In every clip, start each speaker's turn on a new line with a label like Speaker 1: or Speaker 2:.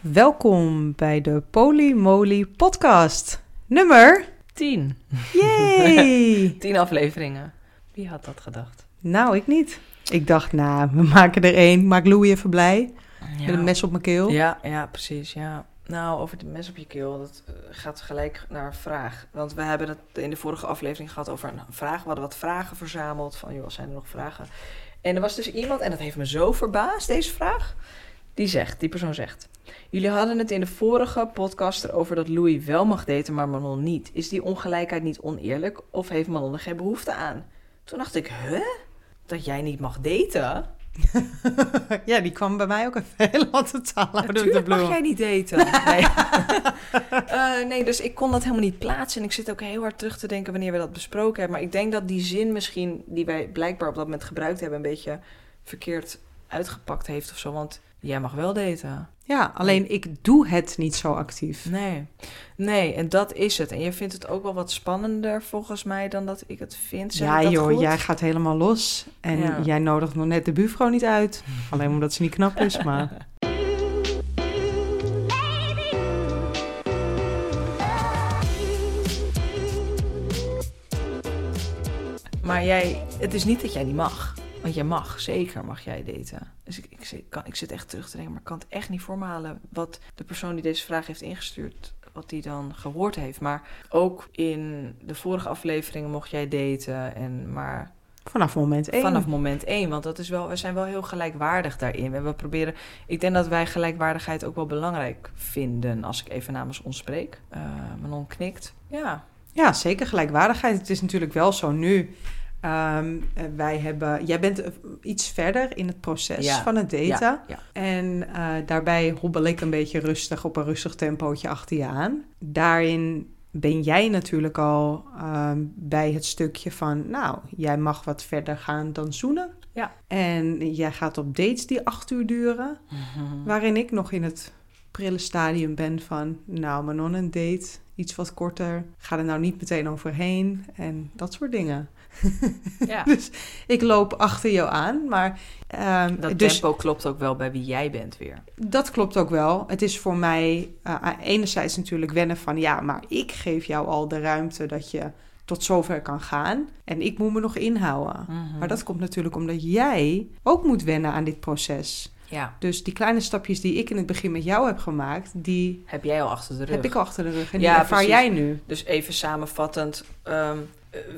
Speaker 1: Welkom bij de Polymoly podcast. Nummer
Speaker 2: Tien.
Speaker 1: Yay!
Speaker 2: Tien afleveringen. Wie had dat gedacht?
Speaker 1: nou, ik niet. Ik dacht, nou, we maken er één. Maak Louis even blij. Met een mes op mijn keel.
Speaker 2: Ja, ja, precies. Ja. Nou, over het mes op je keel, dat eh, gaat gelijk naar een vraag. Want we hebben het in de vorige aflevering gehad over een vraag. We hadden wat vragen verzameld van, joh, zijn er nog vragen? En er was dus iemand, en dat heeft me zo verbaasd, deze vraag. Die zegt, die persoon zegt... Jullie hadden het in de vorige podcast erover dat Louis wel mag daten, maar Manon niet. Is die ongelijkheid niet oneerlijk of heeft Manon er geen behoefte aan? Toen dacht ik, huh? Dat jij niet mag daten?
Speaker 1: ja, die kwam bij mij ook even helemaal totaal out of the
Speaker 2: Natuurlijk
Speaker 1: blue.
Speaker 2: mag jij niet daten. Nee. Eh, nee, dus ik kon dat helemaal niet plaatsen. En ik zit ook heel hard terug te denken wanneer we dat besproken hebben. Maar ik denk dat die zin misschien, die wij blijkbaar op dat moment gebruikt hebben, een beetje verkeerd uitgepakt heeft of zo. Want jij mag wel daten.
Speaker 1: Ja, alleen ik doe het niet zo actief.
Speaker 2: Nee. Nee, en dat is het. En je vindt het ook wel wat spannender volgens mij dan dat ik het vind. Zeg
Speaker 1: ja
Speaker 2: dat
Speaker 1: joh,
Speaker 2: goed?
Speaker 1: jij gaat helemaal los. En
Speaker 2: Ja.
Speaker 1: jij nodigt nog net de buurvrouw niet uit. Alleen omdat ze niet knap is, maar...
Speaker 2: Maar jij, het is niet dat jij niet mag. Want jij mag, zeker mag jij daten. Dus ik, ik, kan, ik zit echt terug te denken, maar ik kan het echt niet voormalen wat de persoon die deze vraag heeft ingestuurd, wat die dan gehoord heeft. Maar ook in de vorige afleveringen mocht jij daten. En maar
Speaker 1: Vanaf moment één.
Speaker 2: vanaf moment één, want dat is wel, we zijn wel heel gelijkwaardig daarin. En we proberen, ik denk dat wij gelijkwaardigheid ook wel belangrijk vinden, als ik even namens ons spreek. Eh Manon knikt. Ja,
Speaker 1: Ja, zeker gelijkwaardigheid. Het is natuurlijk wel zo nu. Ehm, eh, wij hebben, jij bent eh, iets verder in het proces
Speaker 2: Ja,
Speaker 1: van het daten.
Speaker 2: ja, ja.
Speaker 1: En eh, daarbij hobbel ik een beetje rustig op een rustig tempootje achter je aan. Daarin ben jij natuurlijk al ehm, bij het stukje van, nou, jij mag wat verder gaan dan zoenen.
Speaker 2: Ja.
Speaker 1: En jij gaat op dates die acht uur duren. Waarin ik nog in het prille stadium ben van, nou, Manon een date, iets wat korter. Ga er nou niet meteen overheen en dat soort dingen.
Speaker 2: Ja.
Speaker 1: Dus ik loop achter jou aan, maar... ehm,
Speaker 2: Dat
Speaker 1: dus
Speaker 2: tempo klopt ook wel bij wie jij bent weer.
Speaker 1: dat klopt ook wel. Het is voor mij eh, enerzijds natuurlijk wennen van, ja, maar ik geef jou al de ruimte dat je tot zover kan gaan. En ik moet me nog inhouden.
Speaker 2: Mhm.
Speaker 1: Maar dat komt natuurlijk omdat jij ook moet wennen aan dit proces.
Speaker 2: Ja,
Speaker 1: Dus die kleine stapjes die ik in het begin met jou heb gemaakt, die
Speaker 2: heb jij al achter de rug.
Speaker 1: heb ik al achter de rug. En
Speaker 2: Ja,
Speaker 1: die ervaar
Speaker 2: precies.
Speaker 1: jij nu.
Speaker 2: Dus even samenvattend. ehm, eh,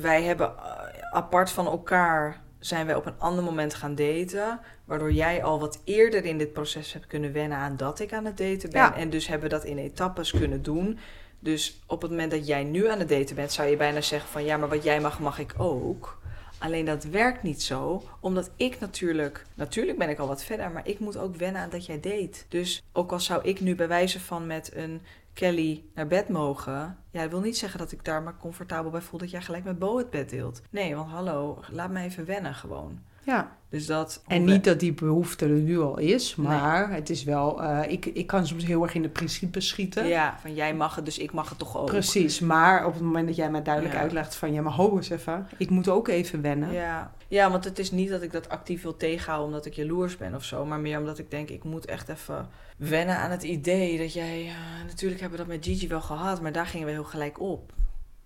Speaker 2: wij hebben eh, apart van elkaar zijn wij op een ander moment gaan daten. Waardoor jij al wat eerder in dit proces hebt kunnen wennen aan dat ik aan het daten ben.
Speaker 1: Ja.
Speaker 2: En dus hebben we dat in etappes kunnen doen. Dus op het moment dat jij nu aan het daten bent, zou je bijna zeggen van ja, maar wat jij mag, mag ik ook. Alleen dat werkt niet zo, omdat ik natuurlijk, natuurlijk ben ik al wat verder, maar ik moet ook wennen aan dat jij date. Dus ook al zou ik nu bij wijze van met een Kelly naar bed mogen, ja, dat wil niet zeggen dat ik daar maar comfortabel bij voel dat jij gelijk met Bo het bed deelt. Nee, want hallo, laat me even wennen gewoon.
Speaker 1: Ja.
Speaker 2: Dus dat.
Speaker 1: En niet dat die behoefte er nu al is,
Speaker 2: Nee.
Speaker 1: maar het is wel... eh, ik, ik kan soms heel erg in de principes schieten.
Speaker 2: Ja, van jij mag het, dus ik mag het toch ook.
Speaker 1: Precies, maar op het moment dat jij mij duidelijk
Speaker 2: Ja.
Speaker 1: uitlegt van... ja, maar ho eens even, ik moet ook even wennen.
Speaker 2: Ja. ja, want het is niet dat ik dat actief wil tegenhouden omdat ik jaloers ben of zo. Maar meer omdat ik denk, ik moet echt even wennen aan het idee dat jij... eh, natuurlijk hebben we dat met Gigi wel gehad, maar daar gingen we heel gelijk op.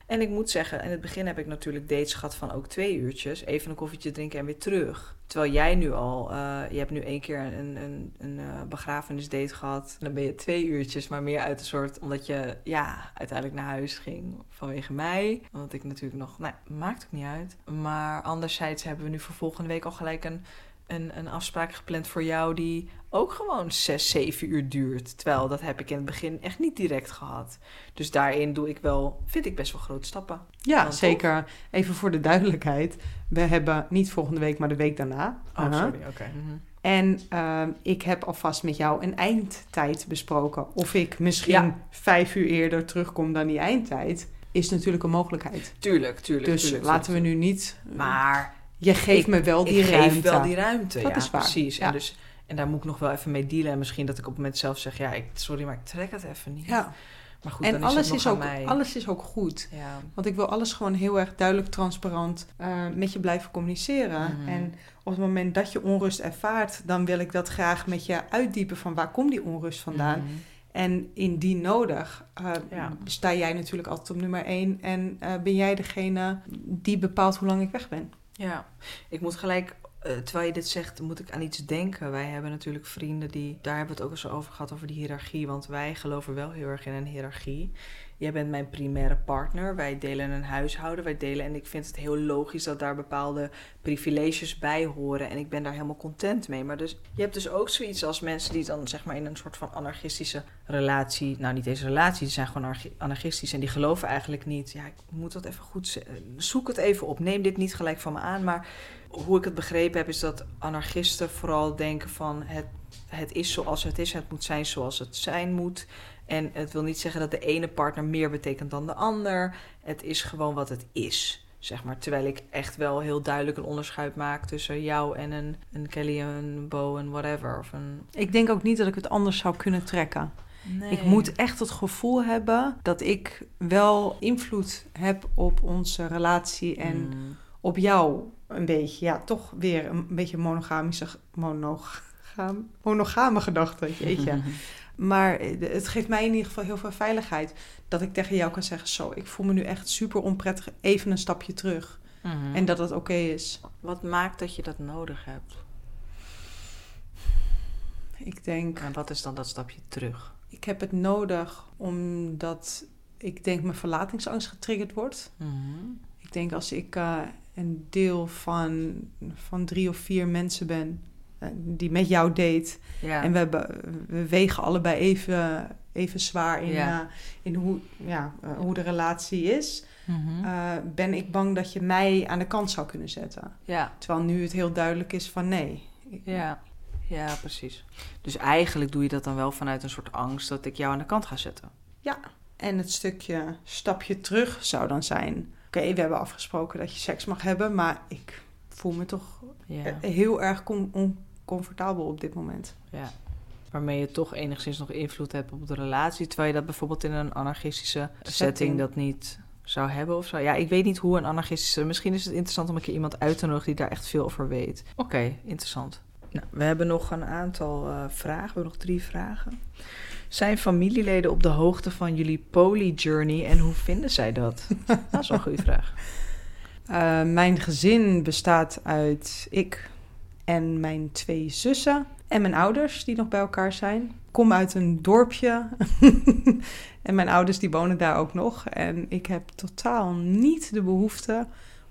Speaker 2: En ik moet zeggen, in het begin heb ik natuurlijk dates gehad van ook twee uurtjes. Even een koffietje drinken en weer terug. Terwijl jij nu al, eh, je hebt nu één keer een, een, een eh, begrafenisdate gehad. Dan ben je twee uurtjes, maar meer uit een soort, omdat je ja, uiteindelijk naar huis ging vanwege mij. Omdat ik natuurlijk nog, nou, maakt ook niet uit. Maar anderzijds hebben we nu voor volgende week al gelijk een, een, een afspraak gepland voor jou die ook gewoon zes, zeven uur duurt. Terwijl dat heb ik in het begin echt niet direct gehad. Dus daarin doe ik wel, vind ik best wel grote stappen.
Speaker 1: Ja,
Speaker 2: Dan
Speaker 1: zeker. Even voor de duidelijkheid. We hebben niet volgende week, maar de week daarna.
Speaker 2: Oh, sorry, oké. Mhm.
Speaker 1: En ehm, ik heb alvast met jou een eindtijd besproken. Of ik misschien
Speaker 2: Ja.
Speaker 1: vijf uur eerder terugkom dan die eindtijd, is natuurlijk een mogelijkheid.
Speaker 2: Tuurlijk, tuurlijk.
Speaker 1: dus
Speaker 2: tuurlijk,
Speaker 1: laten we nu niet.
Speaker 2: Maar
Speaker 1: je geeft
Speaker 2: ik-
Speaker 1: me wel die
Speaker 2: ik
Speaker 1: ruimte.
Speaker 2: geef wel die ruimte.
Speaker 1: Dat
Speaker 2: ja,
Speaker 1: is waar,
Speaker 2: precies.
Speaker 1: ja.
Speaker 2: En, dus, en daar moet ik nog wel even mee dealen. En misschien dat ik op het moment zelf zeg, ja, ik, sorry, maar ik trek het even niet.
Speaker 1: Ja,
Speaker 2: Maar goed,
Speaker 1: en
Speaker 2: dan
Speaker 1: alles
Speaker 2: is,
Speaker 1: ook, alles is ook goed.
Speaker 2: Ja.
Speaker 1: Want ik wil alles gewoon heel erg duidelijk, transparant uh, met je blijven communiceren.
Speaker 2: Mhm.
Speaker 1: En op het moment dat je onrust ervaart, dan wil ik dat graag met je uitdiepen van waar komt die onrust vandaan.
Speaker 2: Mhm.
Speaker 1: En indien nodig, uh,
Speaker 2: Ja.
Speaker 1: sta jij natuurlijk altijd op nummer één. En uh, ben jij degene die bepaalt hoe lang ik weg ben.
Speaker 2: Ja, ik moet gelijk, uh, terwijl je dit zegt, moet ik aan iets denken. Wij hebben natuurlijk vrienden die, daar hebben we het ook eens over gehad, over die hiërarchie. Want wij geloven wel heel erg in een hiërarchie. Jij bent mijn primaire partner. Wij delen een huishouden. Wij delen, en ik vind het heel logisch dat daar bepaalde privileges bij horen. En ik ben daar helemaal content mee. Maar dus, je hebt dus ook zoiets als mensen die dan zeg maar in een soort van anarchistische relatie. Nou, niet deze relatie, die zijn gewoon anarchistisch. En die geloven eigenlijk niet. Ja, ik moet dat even goed. Zoek het even op. Neem dit niet gelijk van me aan. Maar hoe ik het begrepen heb, is dat anarchisten vooral denken van het, het is zoals het is. Het moet zijn zoals het zijn moet. En het wil niet zeggen dat de ene partner meer betekent dan de ander. Het is gewoon wat het is. Zeg maar. Terwijl ik echt wel heel duidelijk een onderscheid maak tussen jou en een, een Kelly, een Bo, en whatever. Of een...
Speaker 1: Ik denk ook niet dat ik het anders zou kunnen trekken.
Speaker 2: Nee.
Speaker 1: Ik moet echt het gevoel hebben dat ik wel invloed heb op onze relatie en
Speaker 2: Mm.
Speaker 1: op jou een beetje. Ja, toch weer een beetje monogamische, monogam, monogame gedachte. Jeetje. Maar het geeft mij in ieder geval heel veel veiligheid. Dat ik tegen jou kan zeggen: Zo, ik voel me nu echt super onprettig. Even een stapje terug.
Speaker 2: Mhm.
Speaker 1: En dat het oké is.
Speaker 2: Wat maakt dat je dat nodig hebt?
Speaker 1: Ik denk.
Speaker 2: En wat is dan dat stapje terug?
Speaker 1: Ik heb het nodig omdat ik denk mijn verlatingsangst getriggerd wordt.
Speaker 2: Mhm.
Speaker 1: Ik denk als ik uh, een deel van, van drie of vier mensen ben die met jou date.
Speaker 2: Ja.
Speaker 1: En we, we wegen allebei even, even zwaar in,
Speaker 2: Ja.
Speaker 1: uh, in hoe, ja, uh, hoe de relatie is.
Speaker 2: Mhm.
Speaker 1: Uh, ben ik bang dat je mij aan de kant zou kunnen zetten.
Speaker 2: ja.
Speaker 1: Terwijl nu het heel duidelijk is van nee.
Speaker 2: Ja. ja, precies. Dus eigenlijk doe je dat dan wel vanuit een soort angst dat ik jou aan de kant ga zetten.
Speaker 1: En het stukje stapje terug zou dan zijn... Oké, we hebben afgesproken dat je seks mag hebben... maar ik voel me toch
Speaker 2: Ja.
Speaker 1: eh, heel erg com- oncomfortabel op dit moment.
Speaker 2: ja. Waarmee je toch enigszins nog invloed hebt op de relatie. Terwijl je dat bijvoorbeeld in een anarchistische setting,
Speaker 1: Setting.
Speaker 2: dat niet zou hebben of zo. Ja, ik weet niet hoe een anarchistische... Misschien is het interessant om een keer iemand uit te nodigen die daar echt veel over weet. Oké, interessant. Nou, we hebben nog een aantal eh, vragen. We hebben nog drie vragen. Zijn familieleden op de hoogte van jullie polyjourney en hoe vinden zij dat? dat is wel een goede vraag.
Speaker 1: Eh, mijn gezin bestaat uit ik en mijn twee zussen... en mijn ouders die nog bij elkaar zijn. Kom uit een dorpje... en mijn ouders die wonen daar ook nog. En ik heb totaal niet de behoefte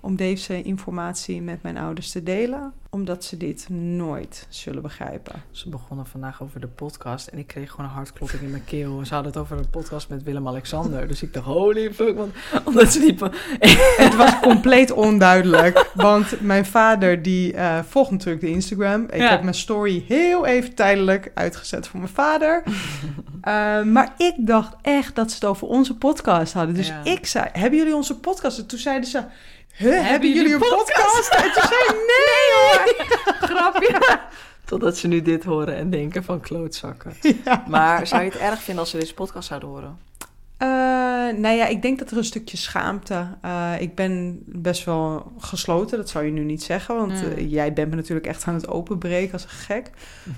Speaker 1: om deze informatie met mijn ouders te delen, omdat ze dit nooit zullen begrijpen.
Speaker 2: Ze begonnen vandaag over de podcast en ik kreeg gewoon een hartklopping in mijn keel. Ze hadden het over een podcast met Willem-Alexander. Dus ik dacht, holy fuck, want, omdat ze die...
Speaker 1: Het was compleet onduidelijk, want mijn vader die eh, volgt natuurlijk de Instagram. Ik
Speaker 2: Ja.
Speaker 1: heb mijn story heel even tijdelijk uitgezet voor mijn vader. Eh, maar ik dacht echt dat ze het over onze podcast hadden. Dus
Speaker 2: Ja.
Speaker 1: ik zei, hebben jullie onze podcast? En toen zeiden ze, huh, hebben,
Speaker 2: Hebben
Speaker 1: jullie een podcast? En toen zei ik, nee hoor.
Speaker 2: Grapje. Totdat ze nu dit horen en denken van klootzakken.
Speaker 1: Ja.
Speaker 2: Maar zou je het erg vinden als ze deze podcast zouden horen?
Speaker 1: Eh, nou ja, ik denk dat er een stukje schaamte. eh, ik ben best wel gesloten, dat zou je nu niet zeggen. Want
Speaker 2: Mm.
Speaker 1: eh, jij bent me natuurlijk echt aan het openbreken als een gek.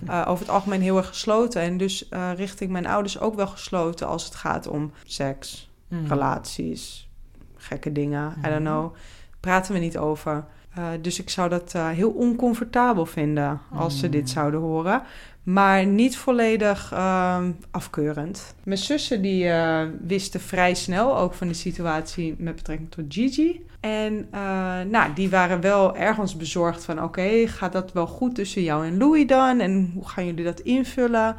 Speaker 1: Eh, over het algemeen heel erg gesloten. En dus eh, richting mijn ouders ook wel gesloten als het gaat om seks,
Speaker 2: Hmm.
Speaker 1: relaties, gekke dingen. I don't
Speaker 2: Mhm.
Speaker 1: know. Praten we niet over. Eh, dus ik zou dat eh, heel oncomfortabel vinden als ze
Speaker 2: Mm.
Speaker 1: dit zouden horen. Maar niet volledig ehm, afkeurend. Mijn zussen die eh, wisten vrij snel ook van de situatie met betrekking tot Gigi. En nou, die waren wel ergens bezorgd van... oké, gaat dat wel goed tussen jou en Louis dan? En hoe gaan jullie dat invullen?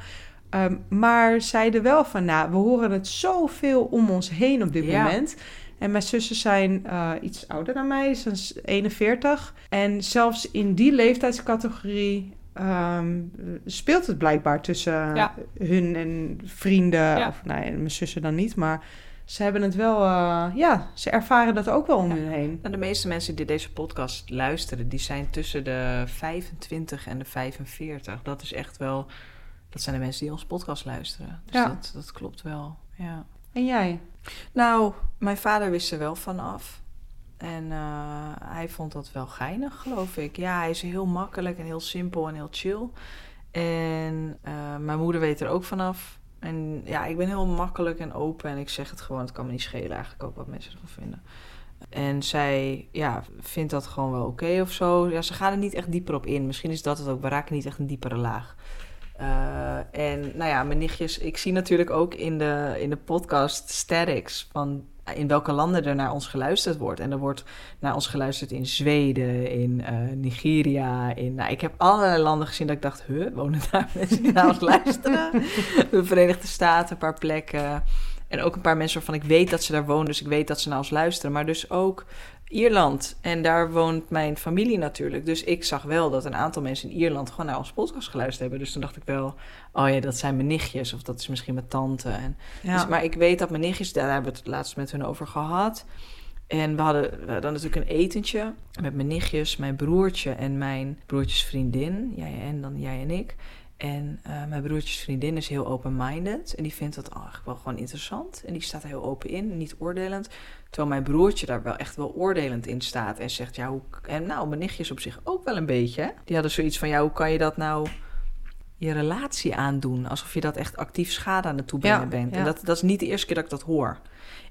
Speaker 1: Ehm, maar zeiden wel van, nou, we horen het zoveel om ons heen op dit
Speaker 2: Ja.
Speaker 1: moment. En mijn zussen zijn eh, iets ouder dan mij, ze zijn 41. En zelfs in die leeftijdscategorie ehm, speelt het blijkbaar tussen
Speaker 2: Ja.
Speaker 1: hun en vrienden.
Speaker 2: Ja.
Speaker 1: Of nee, mijn zussen dan niet, maar ze hebben het wel, eh, ja, ze ervaren dat ook wel om
Speaker 2: Ja.
Speaker 1: hun heen.
Speaker 2: Nou, de meeste mensen die deze podcast luisteren, die zijn tussen de 25 en de 45. Dat is echt wel... Dat zijn de mensen die onze podcast luisteren. Dus
Speaker 1: Ja.
Speaker 2: dat, dat klopt wel, ja.
Speaker 1: En jij?
Speaker 2: Nou, mijn vader wist er wel vanaf. En eh, hij vond dat wel geinig, geloof ik. Ja, hij is heel makkelijk en heel simpel en heel chill. En eh, mijn moeder weet er ook vanaf. En ja, ik ben heel makkelijk en open en ik zeg het gewoon. Het kan me niet schelen eigenlijk ook wat mensen ervan vinden. En zij ja, vindt dat gewoon wel oké of zo. Ja, ze gaan er niet echt dieper op in. Misschien is dat het ook. We raken niet echt een diepere laag. Uh, en nou ja, mijn nichtjes, ik zie natuurlijk ook in de, in de podcast statics van in welke landen er naar ons geluisterd wordt. En er wordt naar ons geluisterd in Zweden, in uh, Nigeria. In, nou, ik heb allerlei landen gezien dat ik dacht, huh, wonen daar mensen die naar ons luisteren? de Verenigde Staten, een paar plekken. En ook een paar mensen waarvan ik weet dat ze daar wonen, dus ik weet dat ze naar ons luisteren. Maar dus ook Ierland. En daar woont mijn familie natuurlijk. Dus ik zag wel dat een aantal mensen in Ierland gewoon naar ons podcast geluisterd hebben. Dus toen dacht ik wel, oh ja, dat zijn mijn nichtjes. Of dat is misschien mijn tante. En, dus, maar ik weet dat mijn nichtjes, daar hebben we het laatst met hun over gehad. En we hadden, we hadden natuurlijk een etentje met mijn nichtjes, mijn broertje en mijn broertjes vriendin. Jij en dan jij en ik. En uh, mijn broertjes vriendin is heel open-minded. En die vindt dat eigenlijk wel gewoon interessant. En die staat er heel open in, niet oordelend. Terwijl mijn broertje daar wel echt wel oordelend in staat. En zegt, ja, hoe... En nou, mijn nichtjes op zich ook wel een beetje. Die hadden zoiets van, ja, hoe kan je dat nou je relatie aandoen? Alsof je dat echt actief schade aan het toebrengen ja, bent. Ja. En dat, dat is niet de eerste keer dat ik dat hoor.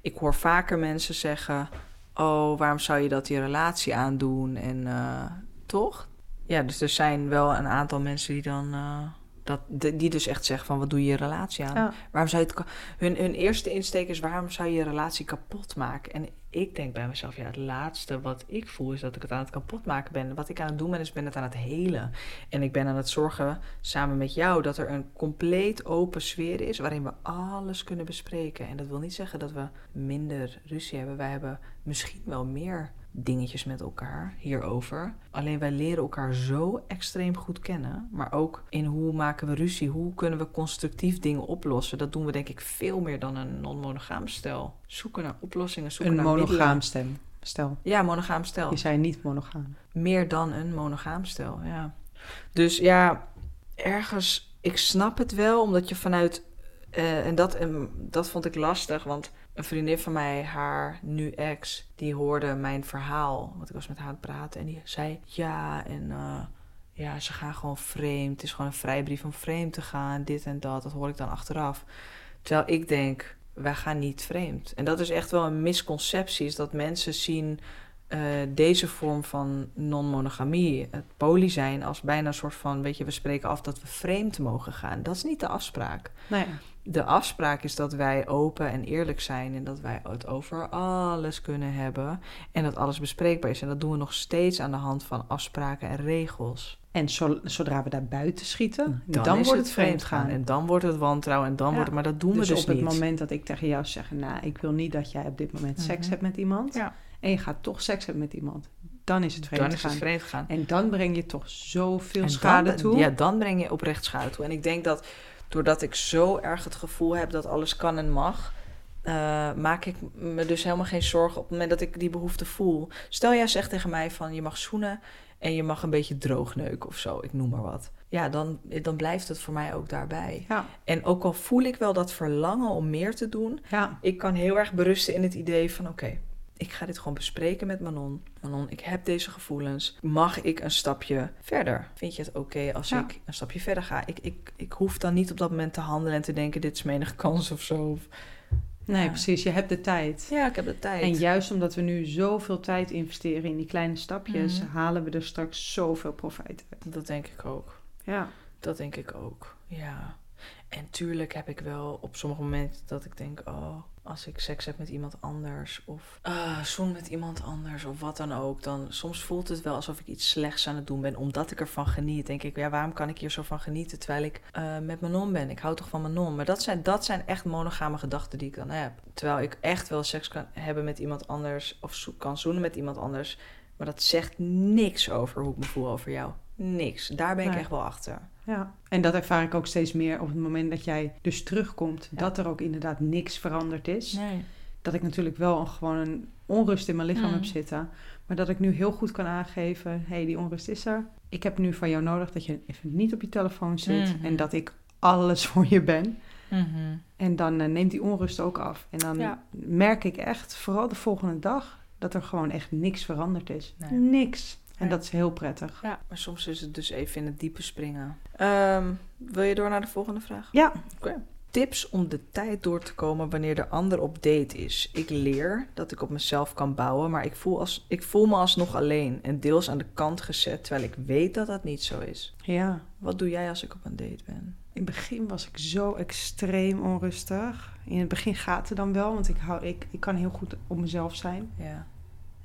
Speaker 2: Ik hoor vaker mensen zeggen... oh, waarom zou je dat je relatie aandoen? En uh, toch? Ja, dus er zijn wel een aantal mensen die dan... Uh, dat, die dus echt zeggen van wat doe je je relatie aan? Ja. Waarom zou je het, hun, hun eerste insteek is waarom zou je je relatie kapot maken? En ik denk bij mezelf, ja, het laatste wat ik voel is dat ik het aan het kapot maken ben. Wat ik aan het doen ben, is ben het aan het helen. En ik ben aan het zorgen samen met jou dat er een compleet open sfeer is waarin we alles kunnen bespreken. En dat wil niet zeggen dat we minder ruzie hebben. Wij hebben misschien wel meer dingetjes met elkaar hierover. Alleen wij leren elkaar zo extreem goed kennen. Maar ook in hoe maken we ruzie, hoe kunnen we constructief dingen oplossen. Dat doen we denk ik veel meer dan een non-monogaam stel. Zoeken naar oplossingen, zoeken
Speaker 1: een
Speaker 2: naar
Speaker 1: monogaam stem. stel.
Speaker 2: Ja, monogaam stel.
Speaker 1: Je zei niet monogaam.
Speaker 2: Meer dan een monogaam stel, ja. Dus ja, ergens, ik snap het wel, omdat je vanuit... Uh, en dat, en dat vond ik lastig, want een vriendin van mij, haar nu ex, die hoorde mijn verhaal. Want ik was met haar aan het praten. En die zei: Ja, en uh, ja, ze gaan gewoon vreemd. Het is gewoon een vrijbrief om vreemd te gaan. Dit en dat. Dat hoor ik dan achteraf. Terwijl ik denk: wij gaan niet vreemd. En dat is echt wel een misconceptie. Is dat mensen zien uh, deze vorm van non-monogamie, het poly zijn, als bijna een soort van: Weet je, we spreken af dat we vreemd mogen gaan. Dat is niet de afspraak.
Speaker 1: Nee
Speaker 2: de afspraak is dat wij open en eerlijk zijn en dat wij het over alles kunnen hebben en dat alles bespreekbaar is. En dat doen we nog steeds aan de hand van afspraken en regels.
Speaker 1: En zodra we daar buiten schieten,
Speaker 2: dan,
Speaker 1: dan
Speaker 2: wordt
Speaker 1: het vreemd gaan.
Speaker 2: En dan wordt het wantrouwen en dan
Speaker 1: Ja.
Speaker 2: wordt het, maar dat doen
Speaker 1: dus
Speaker 2: we dus
Speaker 1: op
Speaker 2: niet.
Speaker 1: het moment dat ik tegen jou zeg, nou, ik wil niet dat jij op dit moment seks
Speaker 2: Mhm.
Speaker 1: hebt met iemand,
Speaker 2: Ja.
Speaker 1: en je gaat toch seks hebben met iemand, dan is het vreemd
Speaker 2: dan is het vreemd gaan.
Speaker 1: En dan breng je toch zoveel
Speaker 2: En
Speaker 1: schade
Speaker 2: dan,
Speaker 1: toe.
Speaker 2: Ja, dan breng je oprecht schade toe. En ik denk dat doordat ik zo erg het gevoel heb dat alles kan en mag, eh, maak ik me dus helemaal geen zorgen op het moment dat ik die behoefte voel. Stel jij zegt tegen mij van je mag zoenen en je mag een beetje droogneuken of zo, ik noem maar wat. Ja, dan, dan blijft het voor mij ook daarbij.
Speaker 1: Ja,
Speaker 2: En ook al voel ik wel dat verlangen om meer te doen,
Speaker 1: ja,
Speaker 2: ik kan heel erg berusten in het idee van: oké, ik ga dit gewoon bespreken met Manon. Manon, ik heb deze gevoelens. Mag ik een stapje verder? Vind je het oké als
Speaker 1: Ja.
Speaker 2: ik een stapje verder ga? Ik, ik, ik hoef dan niet op dat moment te handelen en te denken: dit is menige kans of zo.
Speaker 1: Nee,
Speaker 2: Ja.
Speaker 1: precies. Je hebt de tijd.
Speaker 2: Ja, ik heb de tijd.
Speaker 1: En juist omdat we nu zoveel tijd investeren in die kleine stapjes,
Speaker 2: Mhm.
Speaker 1: halen we er straks zoveel profijt uit.
Speaker 2: Dat denk ik ook.
Speaker 1: Ja,
Speaker 2: Dat denk ik ook. Ja. En tuurlijk heb ik wel op sommige momenten dat ik denk: oh, als ik seks heb met iemand anders of ah, zoen met iemand anders of wat dan ook, dan soms voelt het wel alsof ik iets slechts aan het doen ben, omdat ik ervan geniet. Denk ik, ja, waarom kan ik hier zo van genieten terwijl ik eh, met Manon ben? Ik hou toch van Manon. Maar dat zijn, dat zijn echt monogame gedachten die ik dan heb. Terwijl ik echt wel seks kan hebben met iemand anders of zo- kan zoenen met iemand anders, maar dat zegt niks over hoe ik me voel over jou. Niks. Daar ben ik echt wel achter.
Speaker 1: ja. En dat ervaar ik ook steeds meer op het moment dat jij dus terugkomt,
Speaker 2: Ja.
Speaker 1: dat er ook inderdaad niks veranderd is.
Speaker 2: Nee.
Speaker 1: Dat ik natuurlijk wel een, gewoon een onrust in mijn lichaam
Speaker 2: Mm.
Speaker 1: heb zitten, maar dat ik nu heel goed kan aangeven, hé, hey, die onrust is er. Ik heb nu van jou nodig dat je even niet op je telefoon zit en dat ik alles voor je ben.
Speaker 2: Mhm.
Speaker 1: En dan eh, neemt die onrust ook af. En dan
Speaker 2: Ja.
Speaker 1: merk ik echt, vooral de volgende dag, dat er gewoon echt niks veranderd is.
Speaker 2: Nee.
Speaker 1: Niks. En dat is heel prettig.
Speaker 2: Ja, maar soms is het dus even in het diepe springen. Ehm, wil je door naar de volgende vraag?
Speaker 1: Ja.
Speaker 2: Oké. Tips om de tijd door te komen wanneer de ander op date is. Ik leer dat ik op mezelf kan bouwen, maar ik voel, als, ik voel me alsnog alleen en deels aan de kant gezet, terwijl ik weet dat dat niet zo is.
Speaker 1: Ja.
Speaker 2: Wat doe jij als ik op een date ben?
Speaker 1: In het begin was ik zo extreem onrustig. In het begin gaat het dan wel, want ik, hou, ik, ik kan heel goed op mezelf zijn.
Speaker 2: Ja.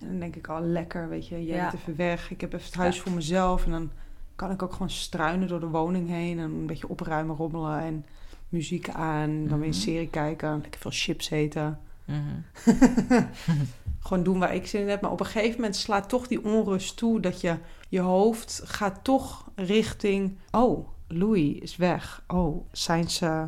Speaker 1: En dan denk ik al, lekker, weet je, jij bent even weg. Ik heb even het huis voor mezelf. En dan kan ik ook gewoon struinen door de woning heen. En een beetje opruimen, rommelen en muziek aan. Dan weer een
Speaker 2: Mhm.
Speaker 1: serie kijken, lekker veel chips eten.
Speaker 2: Mhm.
Speaker 1: gewoon doen waar ik zin in heb. Maar op een gegeven moment slaat toch die onrust toe dat je je hoofd gaat toch richting. Oh, Louis is weg. Oh, zijn ze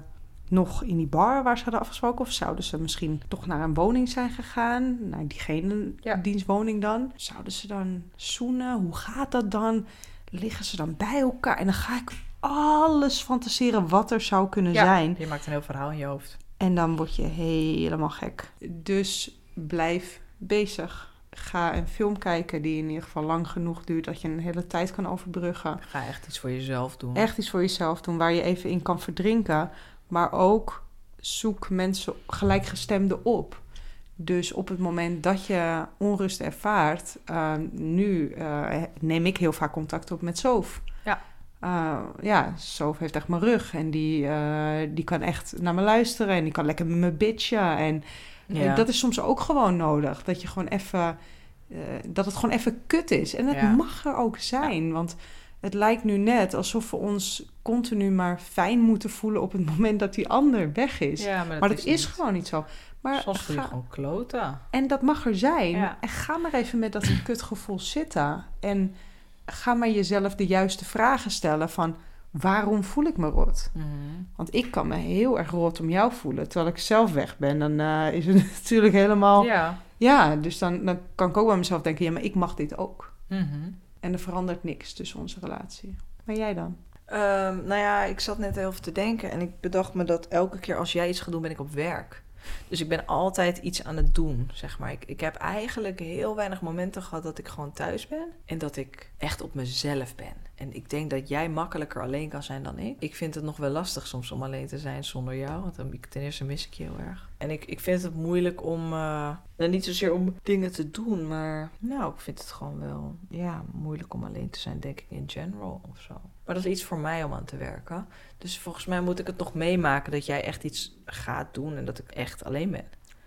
Speaker 1: nog in die bar waar ze hadden afgesproken? Of zouden ze misschien toch naar een woning zijn gegaan? Naar diegene,
Speaker 2: Ja.
Speaker 1: dienstwoning dan? Zouden ze dan zoenen? Hoe gaat dat dan? Liggen ze dan bij elkaar? En dan ga ik alles fantaseren wat er zou kunnen
Speaker 2: Ja.
Speaker 1: zijn.
Speaker 2: Je maakt een heel verhaal in je hoofd.
Speaker 1: En dan word je helemaal gek. Dus blijf bezig. Ga een film kijken die in ieder geval lang genoeg duurt dat je een hele tijd kan overbruggen.
Speaker 2: Ga echt iets voor jezelf doen.
Speaker 1: Echt iets voor jezelf doen waar je even in kan verdrinken. Maar ook zoek mensen gelijkgestemden op. Dus op het moment dat je onrust ervaart, uh, nu uh, neem ik heel vaak contact op met Sof.
Speaker 2: Ja.
Speaker 1: Uh, ja, Sof heeft echt mijn rug en die, uh, die kan echt naar me luisteren en die kan lekker met me bitchen. En
Speaker 2: Ja.
Speaker 1: dat is soms ook gewoon nodig. Dat je gewoon even, dat het gewoon even kut is. En het
Speaker 2: Ja.
Speaker 1: mag er ook zijn, want het lijkt nu net alsof we ons continu maar fijn moeten voelen op het moment dat die ander weg is.
Speaker 2: Ja, maar dat,
Speaker 1: maar dat
Speaker 2: is,
Speaker 1: gewoon niet zo. Maar
Speaker 2: Soms
Speaker 1: ga-
Speaker 2: gewoon kloten.
Speaker 1: en dat mag er zijn.
Speaker 2: Ja.
Speaker 1: En ga maar even met dat kutgevoel zitten. En ga maar jezelf de juiste vragen stellen van... waarom voel ik me rot?
Speaker 2: Mhm.
Speaker 1: Want ik kan me heel erg rot om jou voelen. Terwijl ik zelf weg ben, dan eh, is het natuurlijk helemaal... Ja,
Speaker 2: Ja.
Speaker 1: dus dan, dan kan ik ook bij mezelf denken... ja, maar ik mag dit ook.
Speaker 2: Mhm.
Speaker 1: En er verandert niks tussen onze relatie. Maar jij dan?
Speaker 2: Ehm, nou ja, ik zat net even te denken en ik bedacht me dat elke keer als jij iets gaat doen, ben ik op werk. Dus ik ben altijd iets aan het doen, zeg maar. Ik, ik heb eigenlijk heel weinig momenten gehad dat ik gewoon thuis ben en dat ik echt op mezelf ben. En ik denk dat jij makkelijker alleen kan zijn dan ik. Ik vind het nog wel lastig soms om alleen te zijn zonder jou, want dan, ten eerste mis ik je heel erg. En ik, ik vind het moeilijk om, eh, nou, niet zozeer om dingen te doen, maar nou, ik vind het gewoon wel, ja, moeilijk om alleen te zijn, denk ik, in general of zo. Maar dat is iets voor mij om aan te werken. Dus volgens mij moet ik het nog meemaken dat jij echt iets gaat doen en dat ik echt alleen ben.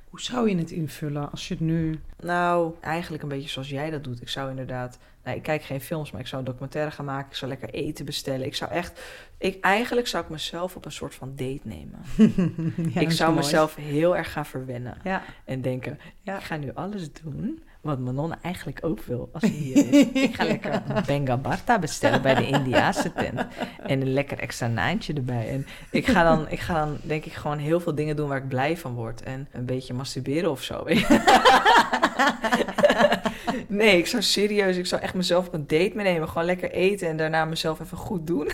Speaker 1: Hoe zou je het invullen als je het nu...
Speaker 2: Nou, eigenlijk een beetje zoals jij dat doet. Ik zou inderdaad, nou, ik kijk geen films, maar ik zou een documentaire gaan maken. Ik zou lekker eten bestellen. Ik zou echt, ik, eigenlijk zou ik mezelf op een soort van date nemen.
Speaker 1: Ja,
Speaker 2: ik zou
Speaker 1: mooi.
Speaker 2: mezelf heel erg gaan verwennen
Speaker 1: Ja.
Speaker 2: en denken,
Speaker 1: Ja.
Speaker 2: ik ga nu alles doen wat Manon eigenlijk ook wil als ze hier is. ik ga lekker Benga Barta bestellen bij de Indiaanse tent. En een lekker extra naantje erbij. En ik ga, dan, ik ga dan denk ik gewoon heel veel dingen doen waar ik blij van word. En een beetje masturberen of zo. nee, ik zou serieus, ik zou echt mezelf op een date meenemen. Gewoon lekker eten en daarna mezelf even goed doen.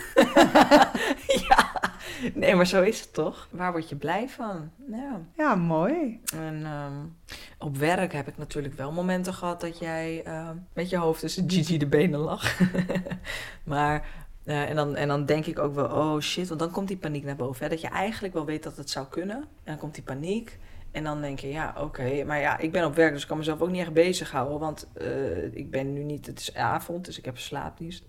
Speaker 2: ja, nee, maar zo is het toch? Waar word je blij van? Ja.
Speaker 1: Ja, mooi.
Speaker 2: En ehm, op werk heb ik natuurlijk wel momenten gehad dat jij ehm, met je hoofd tussen Gigi de benen lag. maar, eh, en, dan, en dan denk ik ook wel, oh shit, want dan komt die paniek naar boven. Hè? Dat je eigenlijk wel weet dat het zou kunnen. En dan komt die paniek. En dan denk je, ja, oké. Maar ja, ik ben op werk, dus ik kan mezelf ook niet echt bezighouden. Want eh, ik ben nu niet, het is avond, dus ik heb een slaapdienst.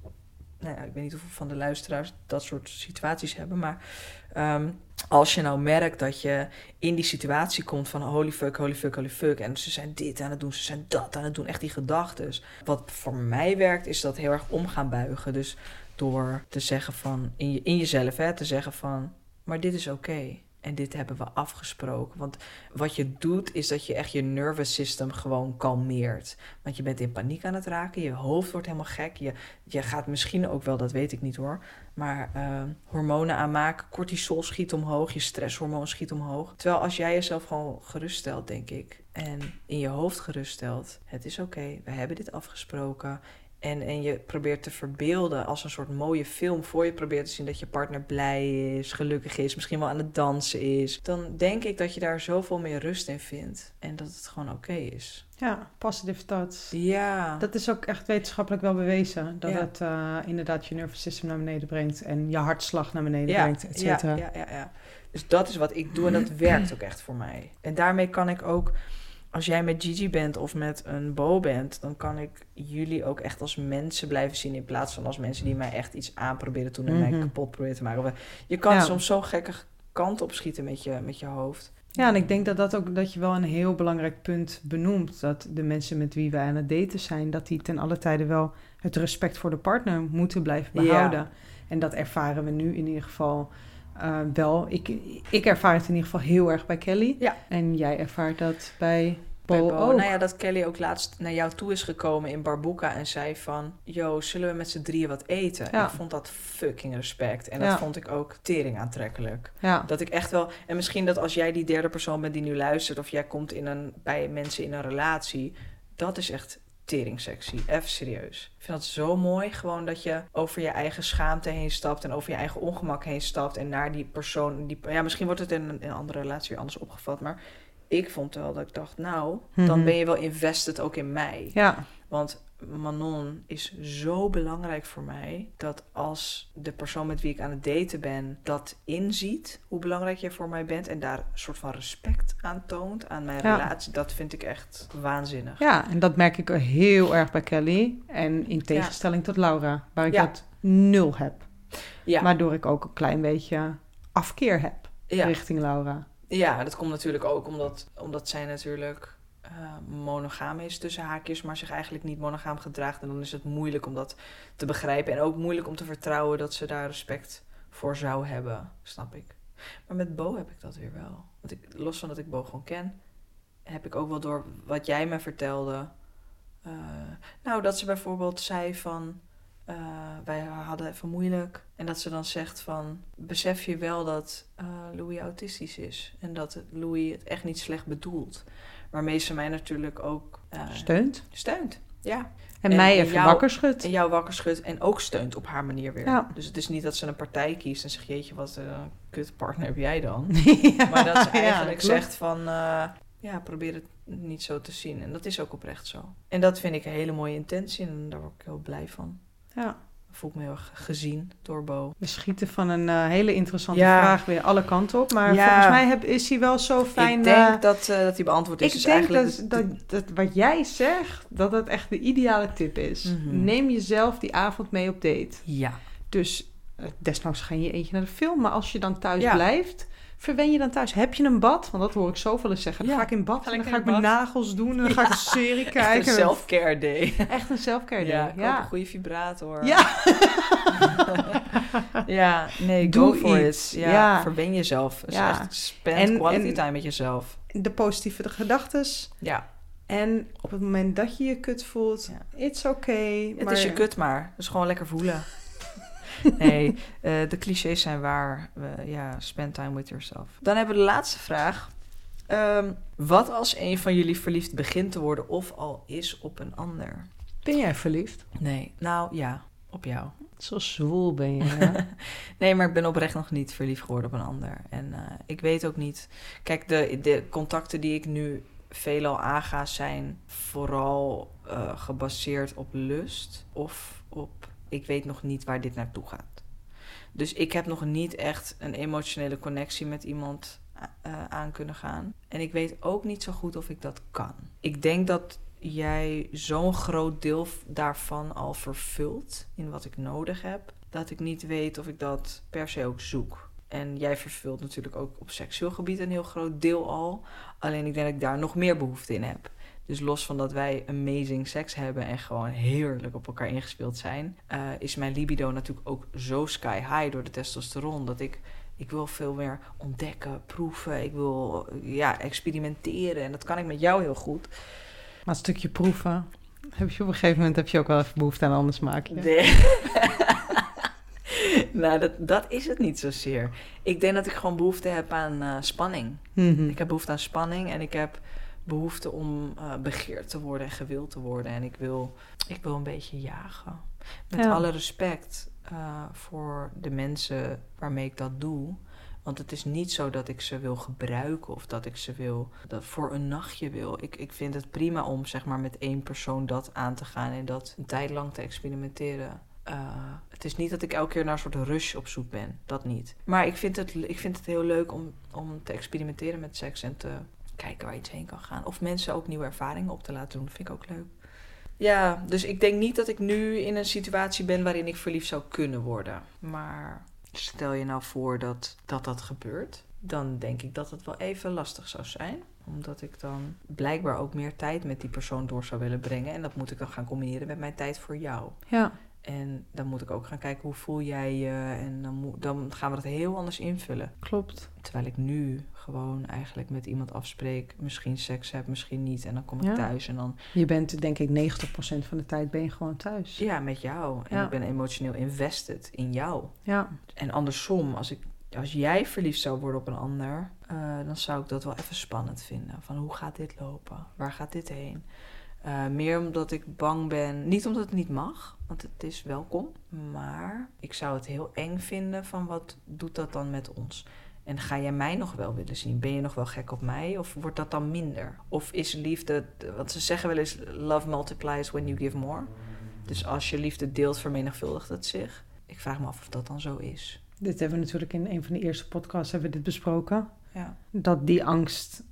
Speaker 2: Nou ja, ik weet niet hoeveel van de luisteraars dat soort situaties hebben. Maar ehm, als je nou merkt dat je in die situatie komt van holy fuck, holy fuck, holy fuck. En ze zijn dit aan het doen, ze zijn dat aan het doen. Echt die gedachten. Wat voor mij werkt, is dat heel erg om gaan buigen. Dus door te zeggen van, in, je, in jezelf, hè, te zeggen van, maar dit is oké. En dit hebben we afgesproken. Want wat je doet, is dat je echt je nervous system gewoon kalmeert. Want je bent in paniek aan het raken. Je hoofd wordt helemaal gek. Je, je gaat misschien ook wel, dat weet ik niet hoor. Maar uh, hormonen aanmaken. Cortisol schiet omhoog. Je stresshormoon schiet omhoog. Terwijl als jij jezelf gewoon geruststelt, denk ik. En in je hoofd geruststelt. Het is oké. we hebben dit afgesproken. En, en je probeert te verbeelden als een soort mooie film voor je probeert te zien dat je partner blij is, gelukkig is, misschien wel aan het dansen is. Dan denk ik dat je daar zoveel meer rust in vindt. En dat het gewoon oké is.
Speaker 1: Ja, positive thoughts.
Speaker 2: Ja.
Speaker 1: Dat is ook echt wetenschappelijk wel bewezen. Dat
Speaker 2: Ja.
Speaker 1: het eh, inderdaad je nervous system naar beneden brengt. En je hartslag naar beneden
Speaker 2: ja,
Speaker 1: brengt, et
Speaker 2: ja,
Speaker 1: cetera.
Speaker 2: ja, ja, ja. Dus dat is wat ik doe en dat werkt ook echt voor mij. En daarmee kan ik ook, als jij met Gigi bent of met een Bo bent, dan kan ik jullie ook echt als mensen blijven zien in plaats van als mensen die mij echt iets aan proberen te doen en mij
Speaker 1: Mhm.
Speaker 2: kapot proberen te maken. Of, Je kan
Speaker 1: Ja.
Speaker 2: soms zo'n gekke kant op schieten met je, met je hoofd.
Speaker 1: Ja, en ik denk dat dat ook dat je wel een heel belangrijk punt benoemt. Dat de mensen met wie wij aan het daten zijn, dat die ten alle tijde wel het respect voor de partner moeten blijven
Speaker 2: Ja.
Speaker 1: behouden. En dat ervaren we nu in ieder geval eh, wel. Ik, ik ervaar het in ieder geval heel erg bij Kelly.
Speaker 2: Ja.
Speaker 1: En jij ervaart dat bij
Speaker 2: Bij
Speaker 1: Bo.
Speaker 2: Nou ja, dat Kelly ook laatst naar jou toe is gekomen in Barbuka en zei van... Yo, zullen we met z'n drieën wat eten?
Speaker 1: Ja.
Speaker 2: Ik vond dat fucking respect. En dat
Speaker 1: Ja.
Speaker 2: vond ik ook tering aantrekkelijk.
Speaker 1: Ja.
Speaker 2: Dat ik echt wel... En misschien dat als jij die derde persoon bent die nu luistert... of jij komt in een, bij mensen in een relatie... dat is echt tering sexy. Even serieus. Ik vind dat zo mooi. Gewoon dat je over je eigen schaamte heen stapt... en over je eigen ongemak heen stapt... en naar die persoon... Die, ja, misschien wordt het in een, in een andere relatie weer anders opgevat... maar ik vond wel dat ik dacht... nou, dan
Speaker 1: Mhm.
Speaker 2: ben je wel invested ook in mij.
Speaker 1: Ja.
Speaker 2: Want Manon is zo belangrijk voor mij dat als de persoon met wie ik aan het daten ben dat inziet hoe belangrijk jij voor mij bent en daar een soort van respect aan toont aan mijn
Speaker 1: Ja.
Speaker 2: relatie, dat vind ik echt waanzinnig.
Speaker 1: ja, en dat merk ik heel erg bij Kelly. En in tegenstelling tot Laura, waar ik
Speaker 2: Ja.
Speaker 1: dat nul heb.
Speaker 2: Ja,
Speaker 1: Waardoor ik ook een klein beetje afkeer heb richting Laura.
Speaker 2: ja, dat komt natuurlijk ook omdat, omdat zij natuurlijk eh, monogaam is tussen haakjes, maar zich eigenlijk niet monogaam gedraagt. En dan is het moeilijk om dat te begrijpen en ook moeilijk om te vertrouwen dat ze daar respect voor zou hebben, snap ik. Maar met Bo heb ik dat weer wel. Want ik, los van dat ik Bo gewoon ken, heb ik ook wel door wat jij me vertelde. eh, nou, dat ze bijvoorbeeld zei van. eh, wij hadden even moeilijk. En dat ze dan zegt van... Besef je wel dat Louis autistisch is. En dat Louis het echt niet slecht bedoelt. Waarmee ze mij natuurlijk ook eh,
Speaker 1: Steunt.
Speaker 2: steunt. Ja.
Speaker 1: En,
Speaker 2: En
Speaker 1: mij even
Speaker 2: jou-
Speaker 1: wakker schudt.
Speaker 2: En jou wakker schudt en ook steunt op haar manier weer.
Speaker 1: Ja.
Speaker 2: Dus het is niet dat ze een partij kiest en zegt... Jeetje, wat een kut partner heb jij dan?
Speaker 1: Ja,
Speaker 2: Maar dat ze eigenlijk zegt van... eh, ja, probeer het niet zo te zien. En dat is ook oprecht zo. En dat vind ik een hele mooie intentie. En daar word ik heel blij van.
Speaker 1: Ja.
Speaker 2: Voel ik me heel erg gezien door Bo.
Speaker 1: We schieten van een eh, hele interessante
Speaker 2: Ja.
Speaker 1: vraag weer alle kanten op. Maar
Speaker 2: Ja.
Speaker 1: volgens mij heb, is hij wel zo fijn...
Speaker 2: ik denk
Speaker 1: eh,
Speaker 2: dat, eh, dat die beantwoord is.
Speaker 1: ik
Speaker 2: Dus
Speaker 1: denk dat,
Speaker 2: de-
Speaker 1: dat, dat wat jij zegt, dat het echt de ideale tip is.
Speaker 2: Mhm.
Speaker 1: Neem jezelf die avond mee op date.
Speaker 2: Ja.
Speaker 1: Dus desnoods ga je eentje naar de film. Maar als je dan thuis
Speaker 2: Ja.
Speaker 1: blijft, verwen je dan thuis. Heb je een bad? Want dat hoor ik zoveel eens zeggen. Dan
Speaker 2: Ja,
Speaker 1: ga ik in bad
Speaker 2: ga
Speaker 1: en dan ga ik mijn
Speaker 2: bad.
Speaker 1: nagels doen. En dan ga ik een serie
Speaker 2: Echt
Speaker 1: kijken.
Speaker 2: een self-care day.
Speaker 1: Echt een self-care day. Ja.
Speaker 2: een goede vibrator.
Speaker 1: Ja.
Speaker 2: ja, nee,
Speaker 1: Doe
Speaker 2: go for
Speaker 1: iets.
Speaker 2: it. Ja, verben jezelf. Dus
Speaker 1: Ja.
Speaker 2: echt spend
Speaker 1: En-
Speaker 2: quality
Speaker 1: en-
Speaker 2: time met jezelf.
Speaker 1: De positieve gedachtes.
Speaker 2: Ja,
Speaker 1: En op het moment dat je je kut voelt, it's okay.
Speaker 2: het
Speaker 1: maar
Speaker 2: is je kut maar. Dus gewoon lekker voelen. nee, eh, de clichés zijn waar. Ja, spend time with yourself. Dan hebben we de laatste vraag. Ehm, wat als een van jullie verliefd begint te worden of al is op een ander?
Speaker 1: Ben jij verliefd?
Speaker 2: Nee, nou ja, op jou.
Speaker 1: Zo zwoel ben je. hè?
Speaker 2: Nee, maar ik ben oprecht nog niet verliefd geworden op een ander. En eh, ik weet ook niet. Kijk, de, de contacten die ik nu veelal aanga zijn vooral eh, gebaseerd op lust of op ik weet nog niet waar dit naartoe gaat. Dus ik heb nog niet echt een emotionele connectie met iemand eh, aan kunnen gaan. En ik weet ook niet zo goed of ik dat kan. Ik denk dat jij zo'n groot deel daarvan al vervult in wat ik nodig heb, dat ik niet weet of ik dat per se ook zoek. En jij vervult natuurlijk ook op seksueel gebied een heel groot deel al. Alleen ik denk dat ik daar nog meer behoefte in heb. Dus los van dat wij amazing seks hebben en gewoon heerlijk op elkaar ingespeeld zijn, eh, is mijn libido natuurlijk ook zo sky high door de testosteron dat ik ik wil veel meer ontdekken, proeven. Ik wil ja, experimenteren. En dat kan ik met jou heel goed.
Speaker 1: maar een stukje proeven. Heb je op een gegeven moment heb je ook wel even behoefte aan een ander smaakje.
Speaker 2: Nee. nou, dat, dat is het niet zozeer. Ik denk dat ik gewoon behoefte heb aan eh, spanning.
Speaker 1: Mhm.
Speaker 2: Ik heb behoefte aan spanning en ik heb behoefte om uh, begeerd te worden en gewild te worden. En ik wil, ik wil een beetje jagen. Met
Speaker 1: Ja.
Speaker 2: alle respect eh, voor de mensen waarmee ik dat doe. Want het is niet zo dat ik ze wil gebruiken of dat ik ze wil dat voor een nachtje wil. Ik, ik vind het prima om zeg maar met één persoon dat aan te gaan en dat een tijd lang te experimenteren. Eh, het is niet dat ik elke keer naar een soort rush op zoek ben. Dat niet. Maar ik vind het, ik vind het heel leuk om, om te experimenteren met seks en te kijken waar iets heen kan gaan. Of mensen ook nieuwe ervaringen op te laten doen. Dat vind ik ook leuk. Ja, dus ik denk niet dat ik nu in een situatie ben waarin ik verliefd zou kunnen worden. Maar stel je nou voor dat dat, dat gebeurt, dan denk ik dat het wel even lastig zou zijn. Omdat ik dan blijkbaar ook meer tijd met die persoon door zou willen brengen. En dat moet ik dan gaan combineren met mijn tijd voor jou.
Speaker 1: Ja,
Speaker 2: En dan moet ik ook gaan kijken hoe voel jij je. En dan, moet, dan gaan we dat heel anders invullen.
Speaker 1: klopt.
Speaker 2: Terwijl ik nu gewoon eigenlijk met iemand afspreek. Misschien seks heb, misschien niet. En dan kom ik
Speaker 1: Ja.
Speaker 2: thuis en dan
Speaker 1: Je bent denk ik 90% van de tijd ben je gewoon thuis.
Speaker 2: ja, met jou. En
Speaker 1: Ja.
Speaker 2: ik ben emotioneel invested in jou.
Speaker 1: Ja,
Speaker 2: En andersom, als, ik, als jij verliefd zou worden op een ander, eh, dan zou ik dat wel even spannend vinden. Van hoe gaat dit lopen? Waar gaat dit heen? Eh, meer omdat ik bang ben, niet omdat het niet mag, want het is welkom, maar ik zou het heel eng vinden van wat doet dat dan met ons? En ga jij mij nog wel willen zien? Ben je nog wel gek op mij? Of wordt dat dan minder? Of is liefde, want ze zeggen wel eens, love multiplies when you give more. Dus als je liefde deelt, vermenigvuldigt het zich. Ik vraag me af of dat dan zo is.
Speaker 1: dit hebben we natuurlijk in een van de eerste podcasts hebben we dit besproken.
Speaker 2: Ja.
Speaker 1: Dat die angst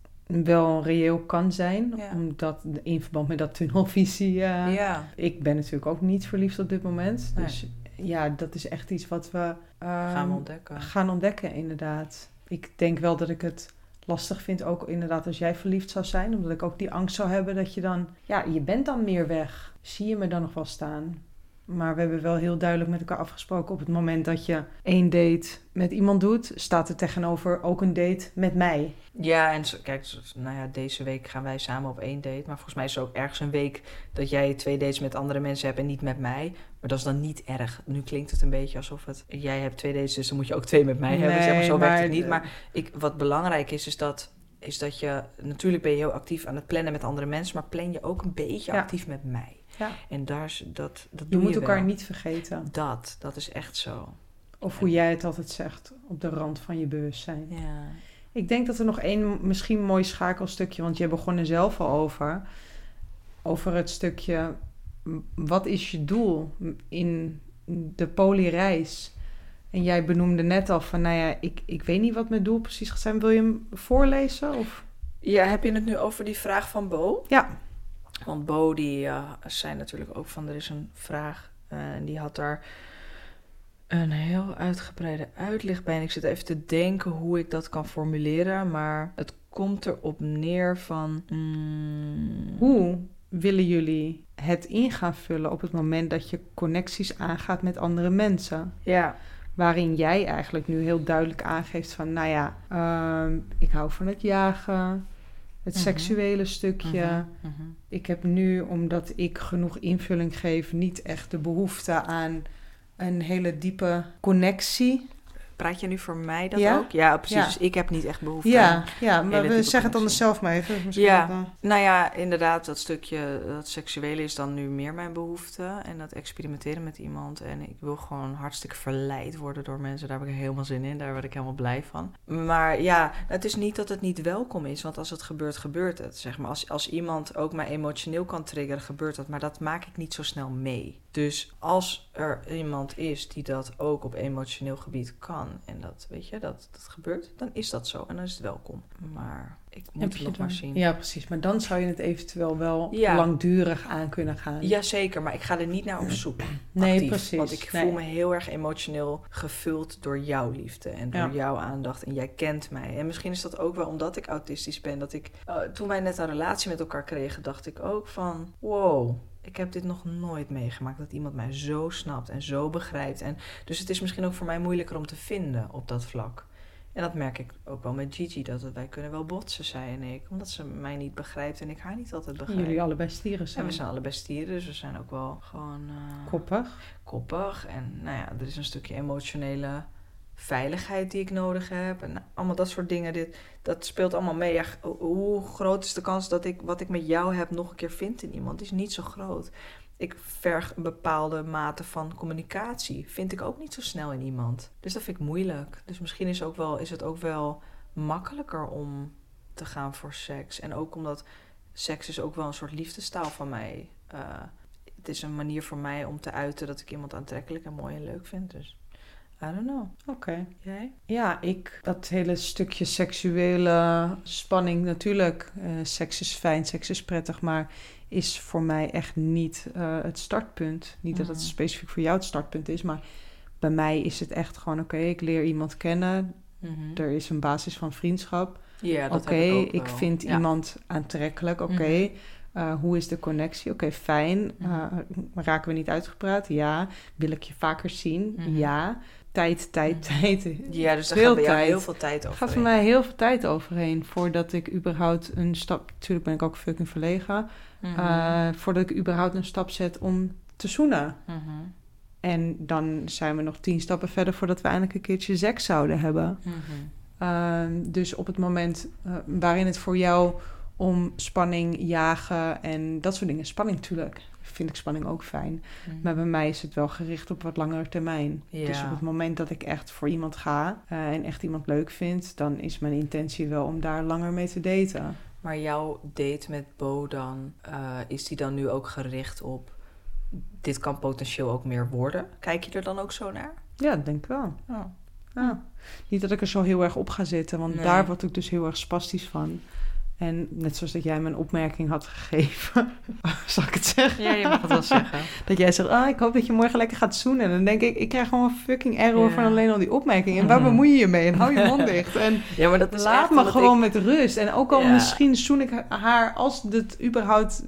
Speaker 1: wel reëel kan zijn.
Speaker 2: Ja.
Speaker 1: Omdat in verband met dat tunnelvisie... eh,
Speaker 2: ja.
Speaker 1: Ik ben natuurlijk ook niet verliefd op dit moment.
Speaker 2: Nee.
Speaker 1: Dus ja, dat is echt iets wat we ehm,
Speaker 2: Gaan ontdekken.
Speaker 1: gaan ontdekken, inderdaad. Ik denk wel dat ik het lastig vind, ook inderdaad als jij verliefd zou zijn. Omdat ik ook die angst zou hebben dat je dan... Ja, je bent dan meer weg. Zie je me dan nog wel staan? Maar we hebben wel heel duidelijk met elkaar afgesproken... op het moment dat je één date met iemand doet... staat er tegenover ook een date met mij.
Speaker 2: Ja, en kijk, nou ja, deze week gaan wij samen op één date. Maar volgens mij is er ook ergens een week dat jij twee dates met andere mensen hebt en niet met mij. Maar dat is dan niet erg. Nu klinkt het een beetje alsof het... Jij hebt twee dates, dus dan moet je ook twee met mij hebben. Zeg maar, zo werkt het niet. Maar ik, wat belangrijk is, is dat, is dat je... Natuurlijk ben je heel actief aan het plannen met andere mensen... maar plan je ook een beetje
Speaker 1: Ja.
Speaker 2: actief met mij.
Speaker 1: Ja.
Speaker 2: En daar is, dat, dat
Speaker 1: Je
Speaker 2: doe
Speaker 1: moet
Speaker 2: je
Speaker 1: elkaar
Speaker 2: wel.
Speaker 1: niet vergeten.
Speaker 2: Dat, dat is echt zo.
Speaker 1: Of hoe jij het altijd zegt, op de rand van je bewustzijn.
Speaker 2: Ja.
Speaker 1: Ik denk dat er nog één misschien mooi schakelstukje, want je begon er zelf al over. Over het stukje, wat is je doel in de polyreis? En jij benoemde net al van, nou ja, ik, ik weet niet wat mijn doel precies gaat zijn. Wil je hem voorlezen? Of?
Speaker 2: ja, heb je het nu over die vraag van Bo?
Speaker 1: Ja,
Speaker 2: Want Bo, die eh, zei natuurlijk ook van, er is een vraag. eh, En die had daar een heel uitgebreide uitleg bij. En ik zit even te denken hoe ik dat kan formuleren. Maar het komt erop neer van... mm,
Speaker 1: hoe willen jullie het in gaan vullen op het moment dat je connecties aangaat met andere mensen?
Speaker 2: Ja,
Speaker 1: Waarin jij eigenlijk nu heel duidelijk aangeeft van, nou ja, ehm, ik hou van het jagen, het
Speaker 2: Mhm.
Speaker 1: seksuele stukje.
Speaker 2: Mhm, mhm.
Speaker 1: Ik heb nu, omdat ik genoeg invulling geef, niet echt de behoefte aan een hele diepe connectie.
Speaker 2: Praat je nu voor mij dat
Speaker 1: Ja?
Speaker 2: ook? Ja, precies.
Speaker 1: Ja.
Speaker 2: Dus ik heb niet echt behoefte aan...
Speaker 1: Ja, ja, maar we zeggen het anders zelf maar even. Misschien
Speaker 2: Ja.
Speaker 1: dat,
Speaker 2: Nou ja, inderdaad, dat stukje, dat seksuele is dan nu meer mijn behoefte. En dat experimenteren met iemand. En ik wil gewoon hartstikke verleid worden door mensen. Daar heb ik helemaal zin in. Daar word ik helemaal blij van. Maar ja, het is niet dat het niet welkom is. Want als het gebeurt, gebeurt het. Zeg maar. als, als iemand ook mij emotioneel kan triggeren, gebeurt dat. Maar dat maak ik niet zo snel mee. Dus als er iemand is die dat ook op emotioneel gebied kan. En dat, weet je, dat, dat gebeurt. Dan is dat zo. En dan is het welkom. Maar ik moet
Speaker 1: heb
Speaker 2: het nog maar zien.
Speaker 1: Ja, precies. Maar dan zou je het eventueel wel
Speaker 2: Ja.
Speaker 1: langdurig aan kunnen gaan.
Speaker 2: Jazeker, maar ik ga er niet naar op zoek.
Speaker 1: nee, precies.
Speaker 2: Want ik
Speaker 1: Nee.
Speaker 2: voel me heel erg emotioneel gevuld door jouw liefde en door
Speaker 1: Ja.
Speaker 2: jouw aandacht. En jij kent mij. En misschien is dat ook wel omdat ik autistisch ben. Dat ik, eh, toen wij net een relatie met elkaar kregen, dacht ik ook van... Wow, ik heb dit nog nooit meegemaakt. Dat iemand mij zo snapt en zo begrijpt. En, dus het is misschien ook voor mij moeilijker om te vinden op dat vlak. En dat merk ik ook wel met Gigi. Dat het- wij kunnen wel botsen, zij en ik. Omdat ze mij niet begrijpt en ik haar niet altijd begrijp.
Speaker 1: Jullie allebei stieren
Speaker 2: En
Speaker 1: zijn.
Speaker 2: we zijn allebei stieren, dus we zijn ook wel gewoon... eh,
Speaker 1: koppig.
Speaker 2: koppig. En nou ja, er is een stukje emotionele veiligheid die ik nodig heb. En allemaal dat soort dingen. Dit, dat speelt allemaal mee. Ja, hoe groot is de kans dat ik wat ik met jou heb nog een keer vind in iemand? Die is niet zo groot. Ik verg een bepaalde mate van communicatie. Vind ik ook niet zo snel in iemand. Dus dat vind ik moeilijk. Dus misschien is, ook wel, is het ook wel makkelijker om te gaan voor seks. En ook omdat seks is ook wel een soort liefdestaal van mij. Uh, het is een manier voor mij om te uiten dat ik iemand aantrekkelijk en mooi en leuk vind. Dus I don't know.
Speaker 1: Oké.
Speaker 2: Jij?
Speaker 1: Ja, ik. Dat hele stukje seksuele spanning, natuurlijk. Uh, seks is fijn, seks is prettig, maar is voor mij echt niet uh, het startpunt. Niet dat het
Speaker 2: Mhm.
Speaker 1: specifiek voor jou het startpunt is, maar bij mij is het echt gewoon: oké, ik leer iemand kennen.
Speaker 2: Mhm.
Speaker 1: Er is een basis van vriendschap.
Speaker 2: Ja, dat
Speaker 1: Oké,
Speaker 2: heb ik ook
Speaker 1: ik vind
Speaker 2: Ja.
Speaker 1: iemand aantrekkelijk. Oké,
Speaker 2: Mhm.
Speaker 1: eh, hoe is de connectie? Oké, fijn.
Speaker 2: Mhm.
Speaker 1: Eh, raken we niet uitgepraat? Ja. Wil ik je vaker zien?
Speaker 2: Mhm.
Speaker 1: Ja. Tijd, tijd,
Speaker 2: Mhm.
Speaker 1: tijd.
Speaker 2: Ja, dus daar
Speaker 1: Veel
Speaker 2: gaat bij jou
Speaker 1: tijd.
Speaker 2: heel veel tijd
Speaker 1: Er
Speaker 2: over.
Speaker 1: gaat voor mij heel veel tijd overheen voordat ik überhaupt een stap. Natuurlijk ben ik ook fucking verlegen.
Speaker 2: Mhm.
Speaker 1: eh, voordat ik überhaupt een stap zet om te zoenen.
Speaker 2: Mhm.
Speaker 1: En dan zijn we nog tien stappen verder voordat we eindelijk een keertje seks zouden hebben.
Speaker 2: Mhm.
Speaker 1: Ehm, dus op het moment eh, waarin het voor jou om spanning, jagen en dat soort dingen. Spanning, natuurlijk. Vind ik spanning ook fijn.
Speaker 2: Mhm.
Speaker 1: Maar bij mij is het wel gericht op wat langere termijn.
Speaker 2: Ja.
Speaker 1: Dus op het moment dat ik echt voor iemand ga eh, en echt iemand leuk vind, dan is mijn intentie wel om daar langer mee te daten.
Speaker 2: Maar jouw date met Bo dan, eh, is die dan nu ook gericht op... Dit kan potentieel ook meer worden. Kijk je er dan ook zo naar?
Speaker 1: Ja, dat denk ik wel.
Speaker 2: Ja.
Speaker 1: Ja. Niet dat ik er zo heel erg op ga zitten, want
Speaker 2: Nee.
Speaker 1: daar word ik dus heel erg spastisch van. En net zoals dat jij me een opmerking had gegeven, zal ik het zeggen?
Speaker 2: Ja, je mag het wel zeggen.
Speaker 1: Dat jij zegt, ah, ik hoop dat je morgen lekker gaat zoenen. En dan denk ik, ik krijg gewoon een fucking error
Speaker 2: Ja.
Speaker 1: van alleen al die opmerkingen. En waar
Speaker 2: Mhm.
Speaker 1: bemoei je je mee? En hou je mond dicht. En
Speaker 2: Ja, maar dat is
Speaker 1: laat me gewoon
Speaker 2: ik-
Speaker 1: met rust. En ook al
Speaker 2: Ja.
Speaker 1: misschien zoen ik haar, als dit überhaupt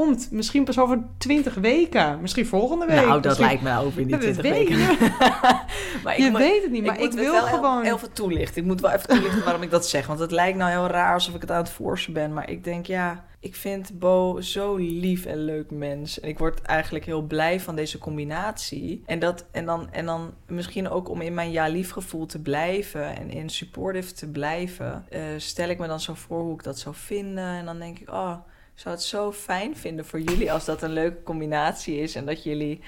Speaker 1: komt, misschien pas over twintig weken. Misschien volgende week.
Speaker 2: Nou, dat
Speaker 1: Misschien-
Speaker 2: lijkt me over in die
Speaker 1: Ja, dat
Speaker 2: 20
Speaker 1: weet
Speaker 2: weken.
Speaker 1: je.
Speaker 2: maar
Speaker 1: Je
Speaker 2: moet-
Speaker 1: weet het niet, maar ik, wil
Speaker 2: wel
Speaker 1: gewoon...
Speaker 2: Heel veel toelichten. Ik moet wel even toelichten waarom ik dat zeg. Want het lijkt nou heel raar alsof ik het aan het forsen ben. Maar ik denk, ja, ik vind Bo zo lief en leuk mens. En ik word eigenlijk heel blij van deze combinatie. En, dat, en, dan, en dan misschien ook om in mijn ja-lief gevoel te blijven. En in supportive te blijven. eh, stel ik me dan zo voor hoe ik dat zou vinden. En dan denk ik, oh, zou het zo fijn vinden voor jullie als dat een leuke combinatie is. En dat jullie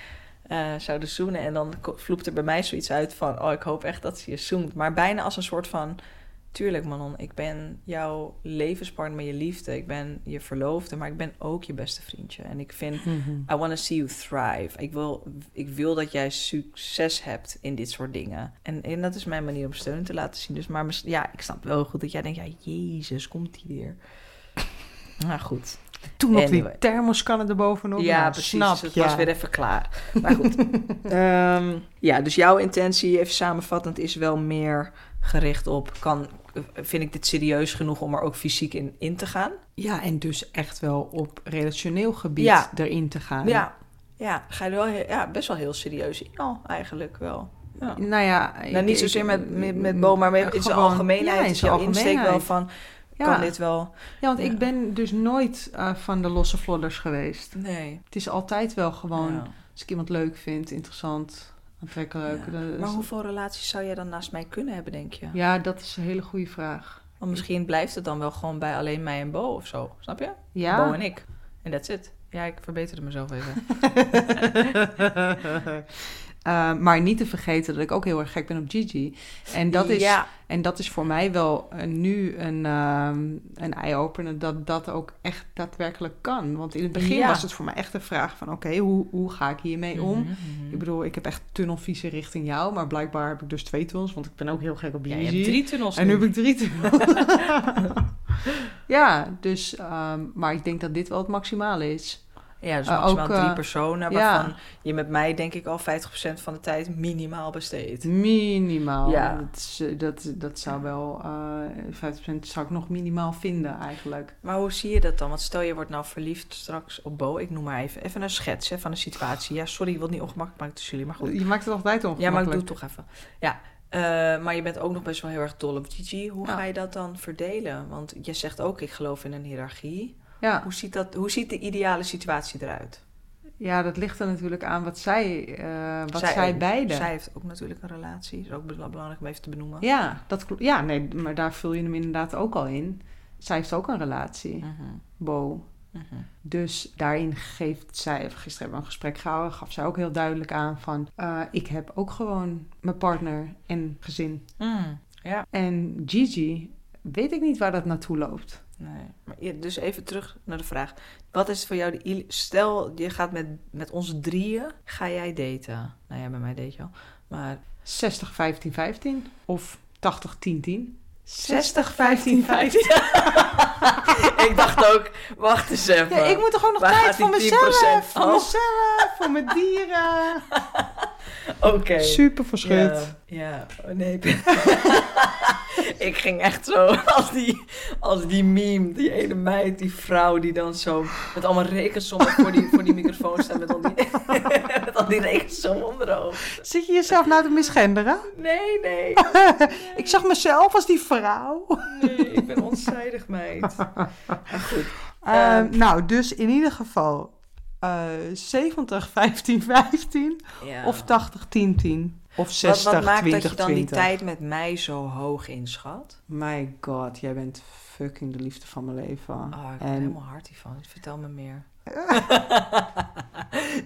Speaker 2: eh, zouden zoenen. En dan vloept er bij mij zoiets uit van... oh, ik hoop echt dat ze je zoent. Maar bijna als een soort van... tuurlijk Manon, ik ben jouw levenspartner, je liefde. Ik ben je verloofde, maar ik ben ook je beste vriendje. En ik vind...
Speaker 1: Mhm.
Speaker 2: I want to see you thrive. Ik wil, ik wil dat jij succes hebt in dit soort dingen. En, en dat is mijn manier om steun te laten zien. Dus maar ja, ik snap wel goed dat jij denkt... ja, jezus, komt die weer? Nou goed.
Speaker 1: Toen nog
Speaker 2: Anyway.
Speaker 1: die thermoskannen erbovenop.
Speaker 2: Ja,
Speaker 1: Nou,
Speaker 2: precies.
Speaker 1: Snap,
Speaker 2: het
Speaker 1: ja.
Speaker 2: was weer even klaar. Maar goed. Ehm, ja, dus jouw intentie, even samenvattend, is wel meer gericht op... Kan, vind ik dit serieus genoeg om er ook fysiek in, in te gaan?
Speaker 1: Ja, en dus echt wel op relationeel gebied
Speaker 2: Ja.
Speaker 1: erin te gaan.
Speaker 2: Ja, ja ga je er wel heel- ja, best wel heel serieus in al, eigenlijk wel. Ja.
Speaker 1: Nou ja...
Speaker 2: nou, niet zozeer met, met, met Bo, maar met, in zijn algemeenheid.
Speaker 1: Ja, in zijn
Speaker 2: jouw insteek wel
Speaker 1: algemeenheid.
Speaker 2: van,
Speaker 1: Ja.
Speaker 2: kan dit wel?
Speaker 1: Ja, want
Speaker 2: Ja.
Speaker 1: ik ben dus nooit eh, van de losse vlodders geweest.
Speaker 2: Nee.
Speaker 1: Het is altijd wel gewoon,
Speaker 2: Ja.
Speaker 1: als ik iemand leuk vind, interessant, aantrekkelijk.
Speaker 2: Ja.
Speaker 1: is-
Speaker 2: Maar hoeveel relaties zou jij dan naast mij kunnen hebben, denk je?
Speaker 1: Ja, dat is een hele goede vraag.
Speaker 2: Want misschien blijft het dan wel gewoon bij alleen mij en Bo of zo. Snap je?
Speaker 1: Ja.
Speaker 2: Bo en ik. En that's it. Ja, ik verbeterde mezelf even.
Speaker 1: Eh, maar niet te vergeten dat ik ook heel erg gek ben op Gigi. En dat is,
Speaker 2: Ja.
Speaker 1: en dat is voor mij wel nu een, ehm een eye-opener dat dat ook echt daadwerkelijk kan. Want in het begin
Speaker 2: Ja.
Speaker 1: was het voor mij echt een vraag van... oké, hoe, hoe ga ik hiermee om?
Speaker 2: Mhm, mhm.
Speaker 1: Ik bedoel, ik heb echt tunnelvisie richting jou... maar blijkbaar heb ik dus twee tunnels... want ik ben ook heel gek op
Speaker 2: Ja,
Speaker 1: Gigi.
Speaker 2: je hebt drie tunnels
Speaker 1: En nu heb ik drie tunnels. ja, dus... ehm, maar ik denk dat dit wel het maximale is.
Speaker 2: Ja, dus maximaal
Speaker 1: ook,
Speaker 2: drie
Speaker 1: eh,
Speaker 2: personen.
Speaker 1: ja.
Speaker 2: Waarvan je met mij denk ik al 50% van de tijd minimaal besteedt.
Speaker 1: Minimaal.
Speaker 2: Ja.
Speaker 1: Dat, is, eh, dat, dat zou wel... eh 50% zou ik nog minimaal vinden eigenlijk.
Speaker 2: Maar hoe zie je dat dan? Want stel je wordt nou verliefd straks op Bo. Ik noem maar even, even een schets hè, van een situatie. Ja, sorry, ik wil het niet ongemakkelijk maken tussen jullie. Maar goed.
Speaker 1: Je maakt het altijd
Speaker 2: Ja, maar ik doe
Speaker 1: ongemakkelijk.
Speaker 2: het toch even. Ja, maar je bent ook nog best wel heel erg dol op Gigi. Hoe
Speaker 1: Ja.
Speaker 2: ga je dat dan verdelen? Want je zegt ook, ik geloof in een hiërarchie.
Speaker 1: Ja,
Speaker 2: Hoe ziet, dat, hoe ziet de ideale situatie eruit?
Speaker 1: Ja, dat ligt er natuurlijk aan wat zij, eh, wat zij,
Speaker 2: Zij-
Speaker 1: beiden.
Speaker 2: Zij heeft ook natuurlijk een relatie. Is ook bela- belangrijk om even te benoemen.
Speaker 1: Ja, dat. Ja, nee, maar daar vul je hem inderdaad ook al in. Zij heeft ook een relatie,
Speaker 2: Mhm,
Speaker 1: Bo.
Speaker 2: mhm.
Speaker 1: Dus daarin geeft zij, gisteren hebben we een gesprek gehouden, gaf zij ook heel duidelijk aan van, eh, ik heb ook gewoon mijn partner en gezin.
Speaker 2: Mm, Ja,
Speaker 1: En Gigi, weet ik niet waar dat naartoe loopt.
Speaker 2: Nee. Maar je- dus even terug naar de vraag. Wat is voor jou de... Stel, je gaat met, met ons drieën, ga jij daten? Nou ja, bij mij date je al. Maar
Speaker 1: 60, 15, 15 of 80, 10, 10.
Speaker 2: 60, 15, 15. ik dacht ook, wacht eens even.
Speaker 1: Ja, ik moet er gewoon nog
Speaker 2: Waar
Speaker 1: tijd voor mezelf.
Speaker 2: 10%
Speaker 1: Voor mezelf, voor mijn dieren.
Speaker 2: Oké.
Speaker 1: Super verschut.
Speaker 2: Ja, ja. Oh, nee. ik ging echt zo als die, als die meme, die ene meid, die vrouw die dan zo met allemaal rekensommen voor die, voor die microfoon staat met al die, met al die rekensommen onder de.
Speaker 1: Zit je jezelf nou te misgenderen?
Speaker 2: Nee, nee,
Speaker 1: Ik zag mezelf als die vrouw.
Speaker 2: nee, ik ben onzijdig meid. Maar goed,
Speaker 1: Ehm, nou, dus in ieder geval eh 70, 15, 15
Speaker 2: ja.
Speaker 1: of 80, 10, 10. Of 60,
Speaker 2: wat, wat maakt
Speaker 1: 20,
Speaker 2: dat je dan
Speaker 1: 20.
Speaker 2: die tijd met mij zo hoog inschat?
Speaker 1: My god, jij bent fucking de liefde van mijn leven.
Speaker 2: Oh, ik ben
Speaker 1: en
Speaker 2: helemaal hard hiervan. Vertel me meer.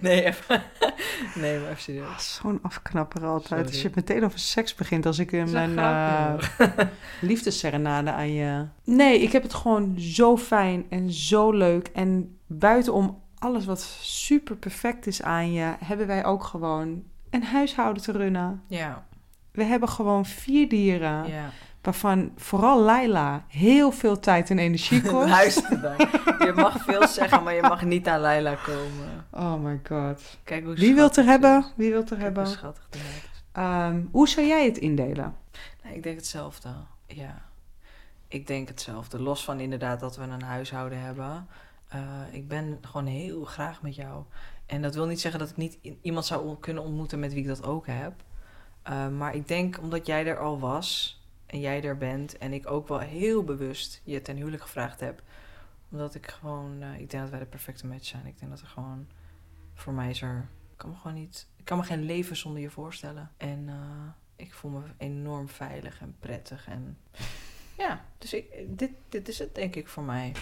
Speaker 2: nee, even. Nee, maar even serieus.
Speaker 1: Ah, zo'n afknapper altijd.
Speaker 2: Sorry.
Speaker 1: Als je meteen over seks begint, als ik in mijn eh liefdesserenade aan je... Nee, ik heb het gewoon zo fijn en zo leuk. En buitenom alles wat super perfect is aan je, hebben wij ook gewoon een huishouden te runnen.
Speaker 2: Ja,
Speaker 1: We hebben gewoon vier dieren,
Speaker 2: ja.
Speaker 1: waarvan vooral Laila heel veel tijd en energie kost.
Speaker 2: Luister dan. Je mag veel zeggen, maar je mag niet aan Laila komen.
Speaker 1: Oh my god.
Speaker 2: Kijk hoe
Speaker 1: Wie wil het er hebben? Wie wil het er
Speaker 2: Kijk
Speaker 1: hebben?
Speaker 2: hoe schattig.
Speaker 1: Ehm, hoe zou jij het indelen?
Speaker 2: Nee, ik denk hetzelfde. Ja. Ik denk hetzelfde. Los van inderdaad dat we een huishouden hebben. Eh, ik ben gewoon heel graag met jou. En dat wil niet zeggen dat ik niet iemand zou kunnen ontmoeten met wie ik dat ook heb. Eh, maar ik denk omdat jij er al was en jij er bent en ik ook wel heel bewust je ten huwelijk gevraagd heb. Omdat ik gewoon, eh, ik denk dat wij de perfecte match zijn. Ik denk dat er gewoon, voor mij is er, ik kan me gewoon niet, ik kan me geen leven zonder je voorstellen. En eh, ik voel me enorm veilig en prettig. En ja, dus ik, dit, dit is het denk ik voor mij.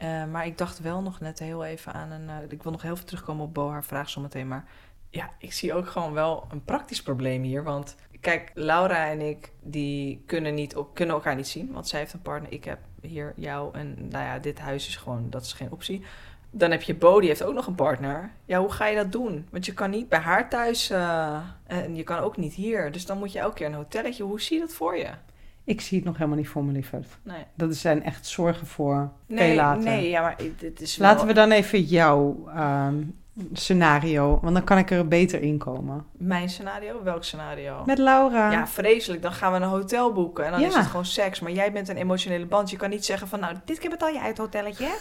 Speaker 2: Eh, maar ik dacht wel nog net heel even aan een. eh, ik wil nog heel veel terugkomen op Bo, haar vraag zometeen. Maar ja, ik zie ook gewoon wel een praktisch probleem hier. Want kijk, Laura en ik, die kunnen, niet, kunnen elkaar niet zien. Want zij heeft een partner, ik heb hier jou. En nou ja, dit huis is gewoon, dat is geen optie. Dan heb je Bo, die heeft ook nog een partner. Ja, hoe ga je dat doen? Want je kan niet bij haar thuis eh, en je kan ook niet hier. Dus dan moet je elke keer een hotelletje. Hoe zie je dat voor je?
Speaker 1: Ik zie het nog helemaal niet voor me, lieverd.
Speaker 2: Nee,
Speaker 1: Dat zijn echt zorgen voor veel
Speaker 2: nee,
Speaker 1: later.
Speaker 2: nee ja, maar dit is
Speaker 1: Laten we dan even jouw ehm, scenario, want dan kan ik er beter in komen.
Speaker 2: Mijn scenario? Welk scenario?
Speaker 1: Met Laura.
Speaker 2: Ja, vreselijk. Dan gaan we een hotel boeken en dan is het gewoon seks. Maar jij bent een emotionele band. Je kan niet zeggen van, nou, dit keer betaal je uit het hotelletje.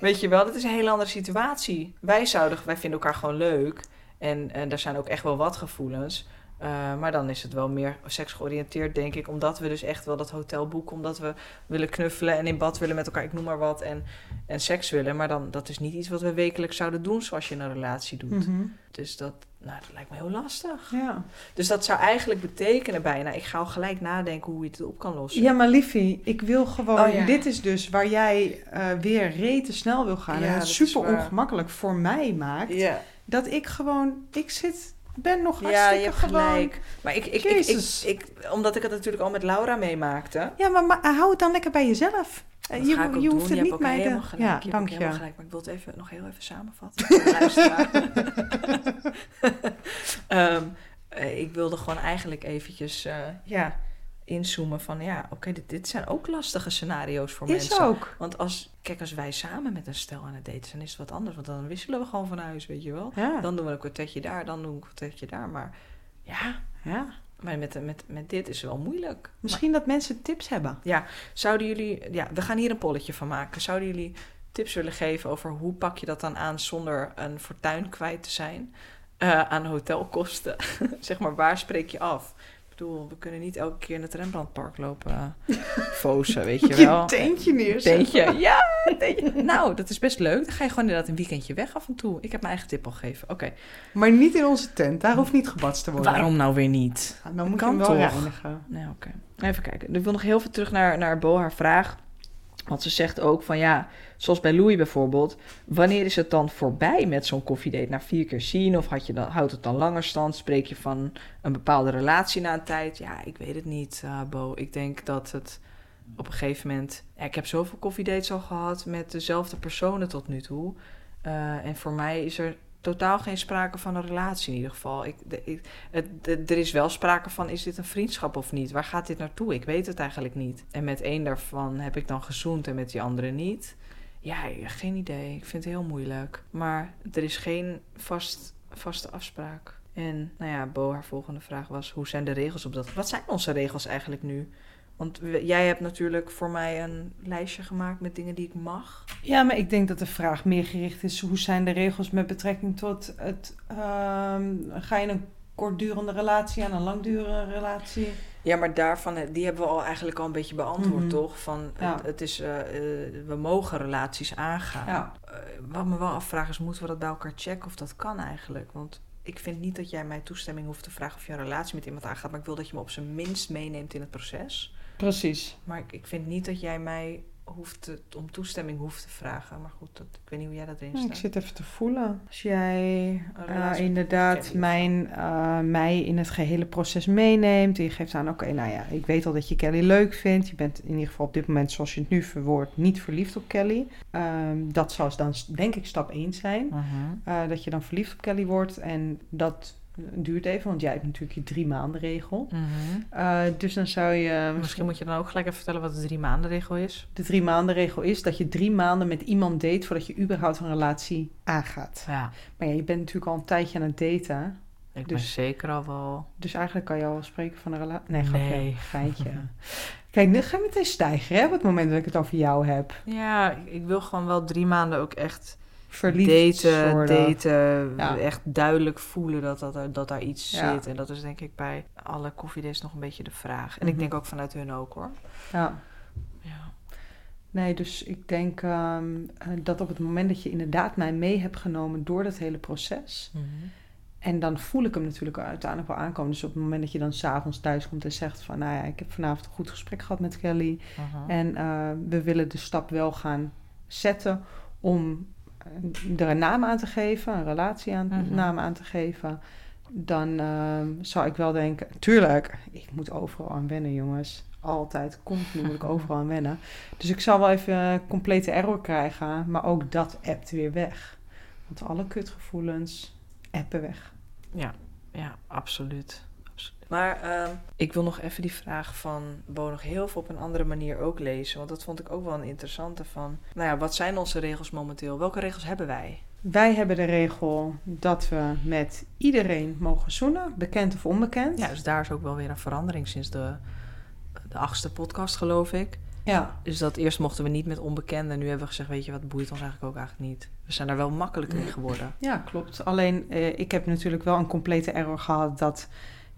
Speaker 2: Weet je wel, dat is een hele andere situatie. Wij zouden, wij vinden elkaar gewoon leuk. En, en daar zijn ook echt wel wat gevoelens. Eh, maar dan is het wel meer seksgeoriënteerd, denk ik. Omdat we dus echt wel dat hotel boeken. Omdat we willen knuffelen en in bad willen met elkaar. Ik noem maar wat. En, en seks willen. Maar dan, dat is niet iets wat we wekelijks zouden doen zoals je in een relatie doet.
Speaker 1: Mhm.
Speaker 2: Dus dat, nou, dat lijkt me heel lastig.
Speaker 1: ja.
Speaker 2: Dus dat zou eigenlijk betekenen bijna... Ik ga al gelijk nadenken hoe je het op kan lossen.
Speaker 1: Ja, maar liefie, ik wil gewoon...
Speaker 2: Oh, ja.
Speaker 1: Dit is dus waar jij eh, weer rete snel wil gaan.
Speaker 2: Ja,
Speaker 1: en het super ongemakkelijk voor mij maakt.
Speaker 2: ja.
Speaker 1: Dat ik gewoon... Ik zit... Ben nog
Speaker 2: ja,
Speaker 1: hartstikke
Speaker 2: je hebt
Speaker 1: gewoon...
Speaker 2: gelijk. Maar ik, ik, ik, omdat ik het natuurlijk al met Laura meemaakte...
Speaker 1: Ja, maar, maar hou het dan lekker bij jezelf. Eh,
Speaker 2: Dat
Speaker 1: je
Speaker 2: ga ik ook
Speaker 1: je hoeft het
Speaker 2: hebt
Speaker 1: niet mij
Speaker 2: helemaal
Speaker 1: te...
Speaker 2: gelijk.
Speaker 1: Ja,
Speaker 2: je
Speaker 1: dank je.
Speaker 2: helemaal gelijk. Maar ik wil het even, nog heel even samenvatten. eh, ik wilde gewoon eigenlijk eventjes eh, ja, inzoomen van... Ja, oké, dit, dit zijn ook lastige scenario's voor
Speaker 1: Is
Speaker 2: mensen.
Speaker 1: ook.
Speaker 2: Want als, kijk, als wij samen met een stel aan het daten zijn, is het wat anders. Want dan wisselen we gewoon van huis, weet je wel.
Speaker 1: Ja.
Speaker 2: Dan doen we een kwartetje daar, dan doen we een kwartetje daar. Maar ja,
Speaker 1: ja.
Speaker 2: maar met, met, met dit is het wel moeilijk.
Speaker 1: Misschien dat mensen tips hebben.
Speaker 2: Zouden jullie, ja, we gaan hier een polletje van maken. Zouden jullie tips willen geven over hoe pak je dat dan aan zonder een fortuin kwijt te zijn? Eh, aan hotelkosten. zeg maar, waar spreek je af? Bedoel, we kunnen niet elke keer in het Rembrandtpark lopen fozen, weet je wel.
Speaker 1: Je teentje neerzetten.
Speaker 2: Teentje, ja, teentje. Nou, dat is best leuk. Dan ga je gewoon inderdaad een weekendje weg af en toe. Ik heb mijn eigen tip al gegeven. Oké.
Speaker 1: Maar niet in onze tent. Daar hoeft niet gebadst te worden.
Speaker 2: Waarom nou weer niet?
Speaker 1: Ja, dan moet
Speaker 2: Kan
Speaker 1: je hem wel
Speaker 2: toch?
Speaker 1: reinigen.
Speaker 2: Nee, oké. Even kijken. Ik wil nog heel veel terug naar, naar Bo, haar vraag. Want ze zegt ook van ja, zoals bij Louis bijvoorbeeld. Wanneer is het dan voorbij met zo'n koffiedate? Na vier keer zien? Of had je dan, houdt het dan langer stand? Spreek je van een bepaalde relatie na een tijd? Ja, ik weet het niet, eh, Bo. Ik denk dat het op een gegeven moment... Ik heb zoveel koffiedates al gehad met dezelfde personen tot nu toe. Eh, en voor mij is er totaal geen sprake van een relatie in ieder geval. Ik, ik, er is wel sprake van, is dit een vriendschap of niet? Waar gaat dit naartoe? Ik weet het eigenlijk niet. En met één daarvan heb ik dan gezoend en met die andere niet. Ja, geen idee. Ik vind het heel moeilijk. Maar er is geen vast, vaste afspraak. En nou ja, Bo, haar volgende vraag was: hoe zijn de regels op dat? Wat zijn onze regels eigenlijk nu? Want jij hebt natuurlijk voor mij een lijstje gemaakt met dingen die ik mag.
Speaker 1: Ja, maar ik denk dat de vraag meer gericht is... hoe zijn de regels met betrekking tot het... ehm, ga je een kortdurende relatie aan een langdurende relatie?
Speaker 2: Ja, maar daarvan, eh, die hebben we al eigenlijk al een beetje beantwoord,
Speaker 1: Mhm.
Speaker 2: toch? Van
Speaker 1: Ja.
Speaker 2: het, het is, eh, eh, we mogen relaties aangaan.
Speaker 1: Ja.
Speaker 2: Wat me wel afvraag is, moeten we dat bij elkaar checken of dat kan eigenlijk? Want ik vind niet dat jij mij toestemming hoeft te vragen of je een relatie met iemand aangaat, maar ik wil dat je me op zijn minst meeneemt in het proces.
Speaker 1: Precies.
Speaker 2: Maar ik, vind niet dat jij mij hoeft te- om toestemming hoeft te vragen. Maar goed, dat, ik weet niet hoe jij dat erin
Speaker 1: ik zit even te voelen. Als jij eh, inderdaad mijn, eh, mij in het gehele proces meeneemt. En je geeft aan, oké, nou ja, ik weet al dat je Kelly leuk vindt. Je bent in ieder geval op dit moment, zoals je het nu verwoordt, niet verliefd op Kelly. Ehm, dat zou dan denk ik stap 1 zijn. Eh, dat je dan verliefd op Kelly wordt. En dat duurt even, want jij hebt natuurlijk je drie maanden regel.
Speaker 2: Mhm.
Speaker 1: Eh, dus dan zou je...
Speaker 2: Misschien moet je dan ook gelijk even vertellen wat de drie maanden regel is.
Speaker 1: De drie maanden regel is dat je drie maanden met iemand date voordat je überhaupt een relatie aangaat.
Speaker 2: Ja,
Speaker 1: Maar ja, je bent natuurlijk al een tijdje aan het daten.
Speaker 2: ik ben
Speaker 1: Dus-
Speaker 2: zeker al wel...
Speaker 1: Dus eigenlijk kan je al spreken van een relatie. Nee, grapje.
Speaker 2: Nee.
Speaker 1: Geintje. Kijk, nu ga je meteen stijgen hè, op het moment dat ik het over jou heb.
Speaker 2: Ja, ik wil gewoon wel drie maanden ook echt
Speaker 1: Verliefd
Speaker 2: daten,
Speaker 1: worden.
Speaker 2: daten.
Speaker 1: Ja.
Speaker 2: Echt duidelijk voelen dat, dat, er, dat daar iets
Speaker 1: Ja.
Speaker 2: zit. En dat is denk ik bij alle koffiedates nog een beetje de vraag. En ik
Speaker 1: Mhm.
Speaker 2: denk ook vanuit hun ook hoor.
Speaker 1: Ja.
Speaker 2: Ja.
Speaker 1: Nee, dus ik denk ehm, eh, dat op het moment dat je inderdaad mij mee hebt genomen door dat hele proces. En dan voel ik hem natuurlijk uiteindelijk wel aankomen. Dus op het moment dat je dan s'avonds thuis komt en zegt van... nou ja, ik heb vanavond een goed gesprek gehad met Kelly.
Speaker 2: Mhm.
Speaker 1: En eh, we willen de stap wel gaan zetten om er een naam aan te geven, een relatie aan,
Speaker 2: Mhm.
Speaker 1: naam aan te geven. Dan eh, zou ik wel denken, tuurlijk, ik moet overal aan wennen, jongens. Altijd, continu moet ik overal aan wennen. Dus ik zal wel even een complete error krijgen, maar ook dat appt weer weg. Want alle kutgevoelens appen weg.
Speaker 2: Ja, ja, absoluut. Absoluut. Maar ehm, ik wil nog even die vraag van Bo nog heel veel op een andere manier ook lezen. Want dat vond ik ook wel een interessante van... Nou ja, wat zijn onze regels momenteel? Welke regels hebben wij?
Speaker 1: Wij hebben de regel dat we met iedereen mogen zoenen, bekend of onbekend.
Speaker 2: Ja, dus daar is ook wel weer een verandering sinds de, de achtste podcast, geloof ik.
Speaker 1: ja.
Speaker 2: Dus dat eerst mochten we niet met onbekenden. Nu hebben we gezegd, weet je wat, boeit ons eigenlijk ook eigenlijk niet. We zijn daar wel makkelijker in geworden.
Speaker 1: Ja, klopt. Alleen eh, ik heb natuurlijk wel een complete error gehad dat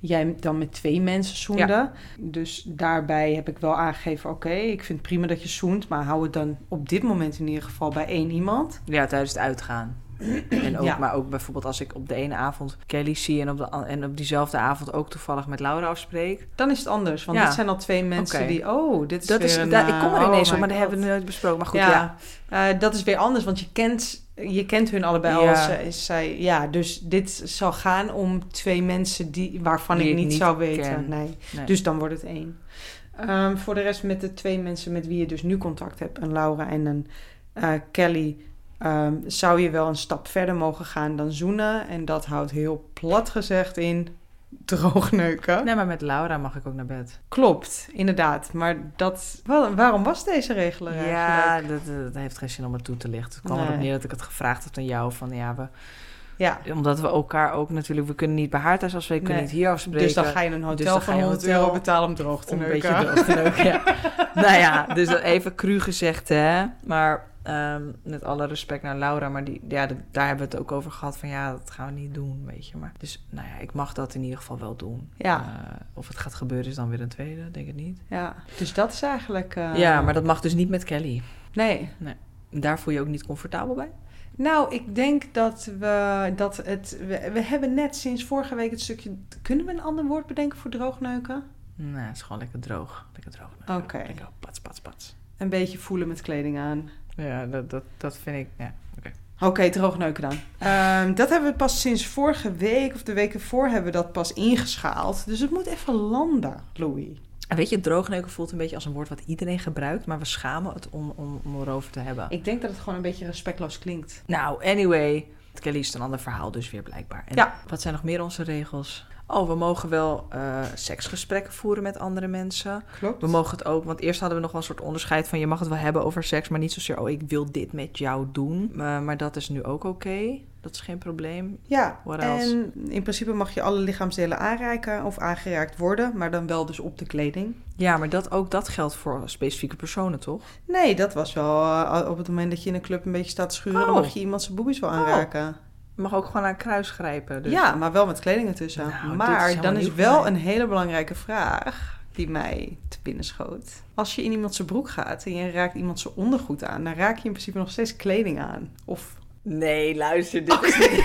Speaker 1: jij dan met twee mensen zoende. Dus daarbij heb ik wel aangegeven, oké, ik vind prima dat je zoent, maar hou het dan op dit moment in ieder geval bij één iemand.
Speaker 2: Ja, tijdens het uitgaan. En ook,
Speaker 1: Ja.
Speaker 2: Maar ook bijvoorbeeld als ik op de ene avond Kelly zie... en op, de, en op diezelfde avond ook toevallig met Laura afspreek.
Speaker 1: Dan is het anders, want
Speaker 2: Ja.
Speaker 1: dit zijn al twee mensen die, oh, dit is
Speaker 2: Dat
Speaker 1: weer
Speaker 2: is,
Speaker 1: een,
Speaker 2: daar, ik
Speaker 1: eh,
Speaker 2: kom er
Speaker 1: oh
Speaker 2: ineens op, maar dat hebben we nooit besproken. Maar goed, ja.
Speaker 1: ja, eh, dat is weer anders, want je kent, je kent hun allebei eh, is zij. Ja, dus dit zal gaan om twee mensen die, waarvan
Speaker 2: Die
Speaker 1: ik niet,
Speaker 2: niet
Speaker 1: zou weten. Nee. Dus dan wordt het één. Ehm, voor de rest met de twee mensen met wie je dus nu contact hebt, een Laura en een eh, Kelly, ehm, zou je wel een stap verder mogen gaan dan zoenen. En dat houdt heel plat gezegd in droogneuken.
Speaker 2: nee, maar met Laura mag ik ook naar bed.
Speaker 1: Klopt, inderdaad. Maar dat, waarom was deze regel er
Speaker 2: Ja,
Speaker 1: eigenlijk?
Speaker 2: dat, dat heeft geen zin om het toe te lichten. Het kwam
Speaker 1: Nee.
Speaker 2: erop neer dat ik het gevraagd had aan jou. Van ja, we,
Speaker 1: Ja.
Speaker 2: Omdat we elkaar ook natuurlijk... We kunnen niet bij haar thuis afspreken, we kunnen niet hier afspreken.
Speaker 1: Dus dan ga je een
Speaker 2: Dus
Speaker 1: hotel
Speaker 2: dan
Speaker 1: van
Speaker 2: ga je een
Speaker 1: 100
Speaker 2: hotel
Speaker 1: euro betalen om droog te
Speaker 2: om een
Speaker 1: neuken.
Speaker 2: beetje droog te neuken, ja. nou ja, dus dat even cru gezegd, hè. Maar ehm, met alle respect naar Laura, maar die, ja, daar hebben we het ook over gehad van ja, dat gaan we niet doen, weet je. Maar, dus nou ja, ik mag dat in ieder geval wel doen.
Speaker 1: Ja.
Speaker 2: Eh, of het gaat gebeuren is dan weer een tweede, denk ik niet.
Speaker 1: Ja, dus dat is eigenlijk... eh,
Speaker 2: ja, maar dat mag dus niet met Kelly.
Speaker 1: Nee.
Speaker 2: Daar voel je ook niet comfortabel bij?
Speaker 1: Nou, ik denk dat we dat het... We, we hebben net sinds vorige week het stukje... Kunnen we een ander woord bedenken voor droogneuken?
Speaker 2: Nee, het is gewoon lekker droog. Lekker droog.
Speaker 1: Oké.
Speaker 2: Lekker pats, pats, pats.
Speaker 1: Een beetje voelen met kleding aan.
Speaker 2: Ja, dat, dat, dat vind ik, ja.
Speaker 1: Oké, droogneuken dan. Ehm, dat hebben we pas sinds vorige week of de week ervoor hebben we dat pas ingeschaald. Dus het moet even landen, Louis.
Speaker 2: En weet je, droogneuken voelt een beetje als een woord wat iedereen gebruikt, maar we schamen het om, om, om erover te hebben.
Speaker 1: Ik denk dat het gewoon een beetje respectloos klinkt.
Speaker 2: Nou, anyway. Kelly is een ander verhaal dus weer blijkbaar. En
Speaker 1: Ja.
Speaker 2: Wat zijn nog meer onze regels? Oh, we mogen wel eh, seksgesprekken voeren met andere mensen.
Speaker 1: Klopt.
Speaker 2: We mogen het ook, want eerst hadden we nog wel een soort onderscheid van... je mag het wel hebben over seks, maar niet zozeer... oh, ik wil dit met jou doen. Eh, maar dat is nu ook oké. Dat is geen probleem.
Speaker 1: Ja,
Speaker 2: What else?
Speaker 1: en in principe mag je alle lichaamsdelen aanreiken of aangeraakt worden, maar dan wel dus op de kleding.
Speaker 2: Ja, maar dat, ook dat geldt voor specifieke personen, toch?
Speaker 1: Nee, dat was wel eh, op het moment dat je in een club een beetje staat te schuren,
Speaker 2: Oh.
Speaker 1: mag je iemand zijn boobies wel aanraken.
Speaker 2: Je mag ook gewoon aan een kruis grijpen. Dus.
Speaker 1: Ja, maar wel met kleding ertussen.
Speaker 2: Nou, is
Speaker 1: maar dan is wel
Speaker 2: mij.
Speaker 1: een hele belangrijke vraag die mij te binnen schoot. Als je in iemand zijn broek gaat en je raakt iemand zijn ondergoed aan, dan raak je in principe nog steeds kleding aan. Of
Speaker 2: Nee, luister, dit is niet...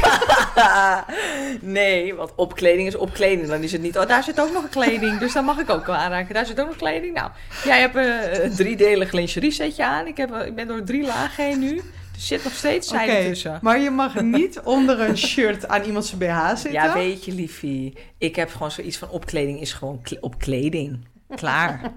Speaker 2: nee, want opkleding is opkleding. Dan is het niet, oh, daar zit ook nog een kleding, dus dan mag ik ook wel aanraken. Daar zit ook nog kleding. Nou, jij hebt een driedelig lingerie setje aan. Ik, heb, ik ben door drie lagen heen nu. Er zit nog steeds
Speaker 1: Oké,
Speaker 2: tussen.
Speaker 1: maar je mag niet onder een shirt aan iemand zijn BH zitten.
Speaker 2: Ja, weet je, liefie. Ik heb gewoon zoiets van opkleding is gewoon kle- opkleding. Klaar.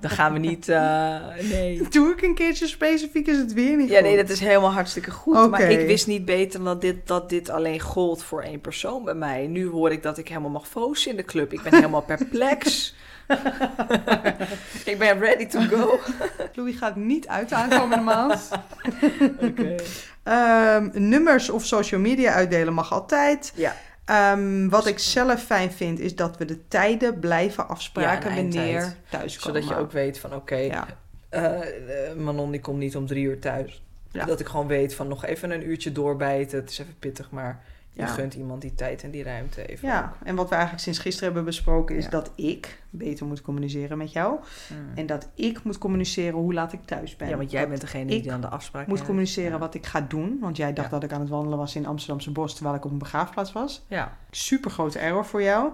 Speaker 2: Dan gaan we niet... eh, nee.
Speaker 1: Doe ik een keertje specifiek, is het weer niet
Speaker 2: Ja,
Speaker 1: goed.
Speaker 2: nee, dat is helemaal hartstikke goed. Maar ik wist niet beter dat dit, dat dit alleen gold voor één persoon bij mij. Nu hoor ik dat ik helemaal mag focussen in de club. Ik ben helemaal perplex. Ik ben ready to go.
Speaker 1: Louis gaat niet uit aankomende maand.
Speaker 2: Oké.
Speaker 1: Ehm, nummers of social media uitdelen mag altijd.
Speaker 2: Ja.
Speaker 1: Ehm, wat ik zelf fijn vind, is dat we de tijden blijven afspraken
Speaker 2: Ja,
Speaker 1: wanneer thuiskomen.
Speaker 2: Zodat je ook weet van oké,
Speaker 1: Ja.
Speaker 2: eh, eh, Manon die komt niet om drie uur thuis.
Speaker 1: Ja.
Speaker 2: Dat ik gewoon weet van nog even een uurtje doorbijten. Het is even pittig, maar je gunt iemand die tijd en die ruimte even.
Speaker 1: Ja, en wat we eigenlijk sinds gisteren hebben besproken is dat ik beter moet communiceren met jou.
Speaker 2: Mm.
Speaker 1: En dat ik moet communiceren hoe laat ik thuis ben.
Speaker 2: Ja, want jij
Speaker 1: Dat
Speaker 2: bent degene die dan de afspraak
Speaker 1: moet
Speaker 2: heeft.
Speaker 1: communiceren wat ik ga doen. Want jij dacht dat ik aan het wandelen was in Amsterdamse Bos terwijl ik op een begraafplaats was.
Speaker 2: Ja.
Speaker 1: Super grote error voor jou.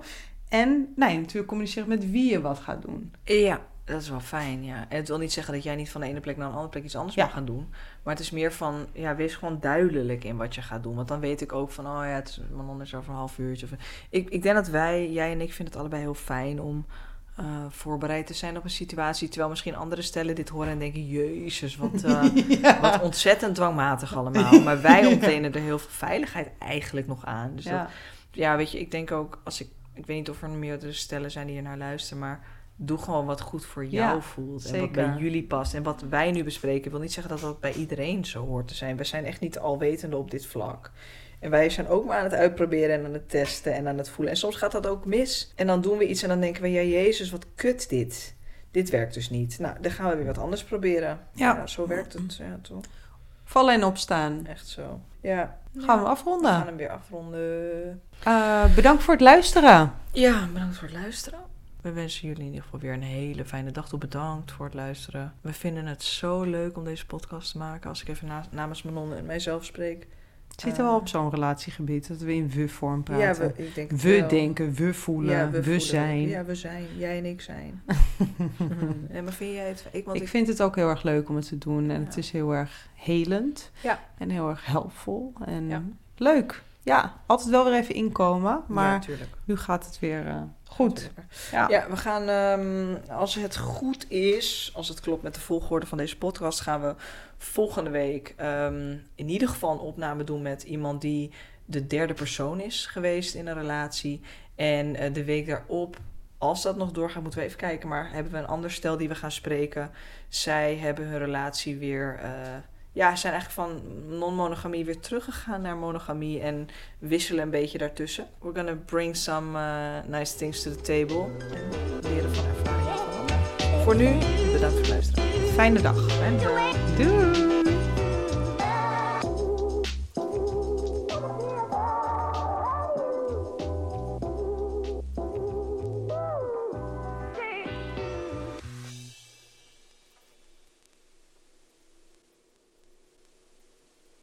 Speaker 1: En nee, natuurlijk communiceren met wie je wat gaat doen.
Speaker 2: Ja, dat is wel fijn, ja. En het wil niet zeggen dat jij niet van de ene plek naar een andere plek iets anders
Speaker 1: Ja.
Speaker 2: mag gaan doen. Maar het is meer van, ja, wees gewoon duidelijk in wat je gaat doen. Want dan weet ik ook van, oh ja, het is, Manon is over een half uurtje. Of, ik, ik denk dat wij, jij en ik, vinden het allebei heel fijn om eh, voorbereid te zijn op een situatie. Terwijl misschien andere stellen dit horen en denken, jezus, wat, eh, wat ontzettend dwangmatig allemaal. Maar wij ontlenen er heel veel veiligheid eigenlijk nog aan. Dus dat,
Speaker 1: ja.
Speaker 2: ja, weet je, ik denk ook als ik. Ik weet niet of er meerdere stellen zijn die hier naar luisteren, maar doe gewoon wat goed voor jou
Speaker 1: Ja,
Speaker 2: voelt. En
Speaker 1: zeker.
Speaker 2: wat bij jullie past. En wat wij nu bespreken, wil niet zeggen dat dat bij iedereen zo hoort te zijn. We zijn echt niet alwetende op dit vlak. En wij zijn ook maar aan het uitproberen en aan het testen en aan het voelen. En soms gaat dat ook mis. En dan doen we iets en dan denken we, ja, Jezus, wat kut dit. Dit werkt dus niet. Nou, dan gaan we weer wat anders proberen.
Speaker 1: Ja.
Speaker 2: zo werkt het. Ja, toch?
Speaker 1: Vallen en opstaan.
Speaker 2: Echt zo. Ja.
Speaker 1: Gaan we
Speaker 2: We
Speaker 1: afronden.
Speaker 2: gaan hem weer afronden.
Speaker 1: Eh, bedankt voor het luisteren.
Speaker 2: Ja, bedankt voor het luisteren. We wensen jullie in ieder geval weer een hele fijne dag toe. Bedankt voor het luisteren. We vinden het zo leuk om deze podcast te maken. Als ik even na- namens Manon en mijzelf spreek.
Speaker 1: Het zit er wel op zo'n relatiegebied dat we in we-vorm
Speaker 2: Ja,
Speaker 1: praten.
Speaker 2: we, ik denk het
Speaker 1: we
Speaker 2: wel.
Speaker 1: denken, we voelen,
Speaker 2: Ja,
Speaker 1: we,
Speaker 2: voelen.
Speaker 1: zijn.
Speaker 2: Ja, we zijn. Jij en ik zijn. en maar vind jij het... Ik, want
Speaker 1: ik
Speaker 2: ik,
Speaker 1: vind het ook heel erg leuk om het te doen. En
Speaker 2: Ja.
Speaker 1: het is heel erg helend.
Speaker 2: Ja.
Speaker 1: En heel erg helpvol. En
Speaker 2: Ja.
Speaker 1: leuk. Ja, altijd wel weer even inkomen. Maar
Speaker 2: Ja,
Speaker 1: nu gaat het weer eh, goed. Ja.
Speaker 2: Ja, we gaan, ehm, als het goed is, als het klopt met de volgorde van deze podcast, gaan we volgende week ehm, in ieder geval een opname doen met iemand die de derde persoon is geweest in een relatie. En eh, de week daarop, als dat nog doorgaat, moeten we even kijken. Maar hebben we een ander stel die we gaan spreken. Zij hebben hun relatie weer eh, ja, zijn eigenlijk van non-monogamie weer teruggegaan naar monogamie en wisselen een beetje daartussen. We're gonna bring some uh, nice things to the table en leren van ervaringen. Voor nu, bedankt voor het luisteren.
Speaker 1: Fijne dag.
Speaker 2: Dag.
Speaker 1: Doei!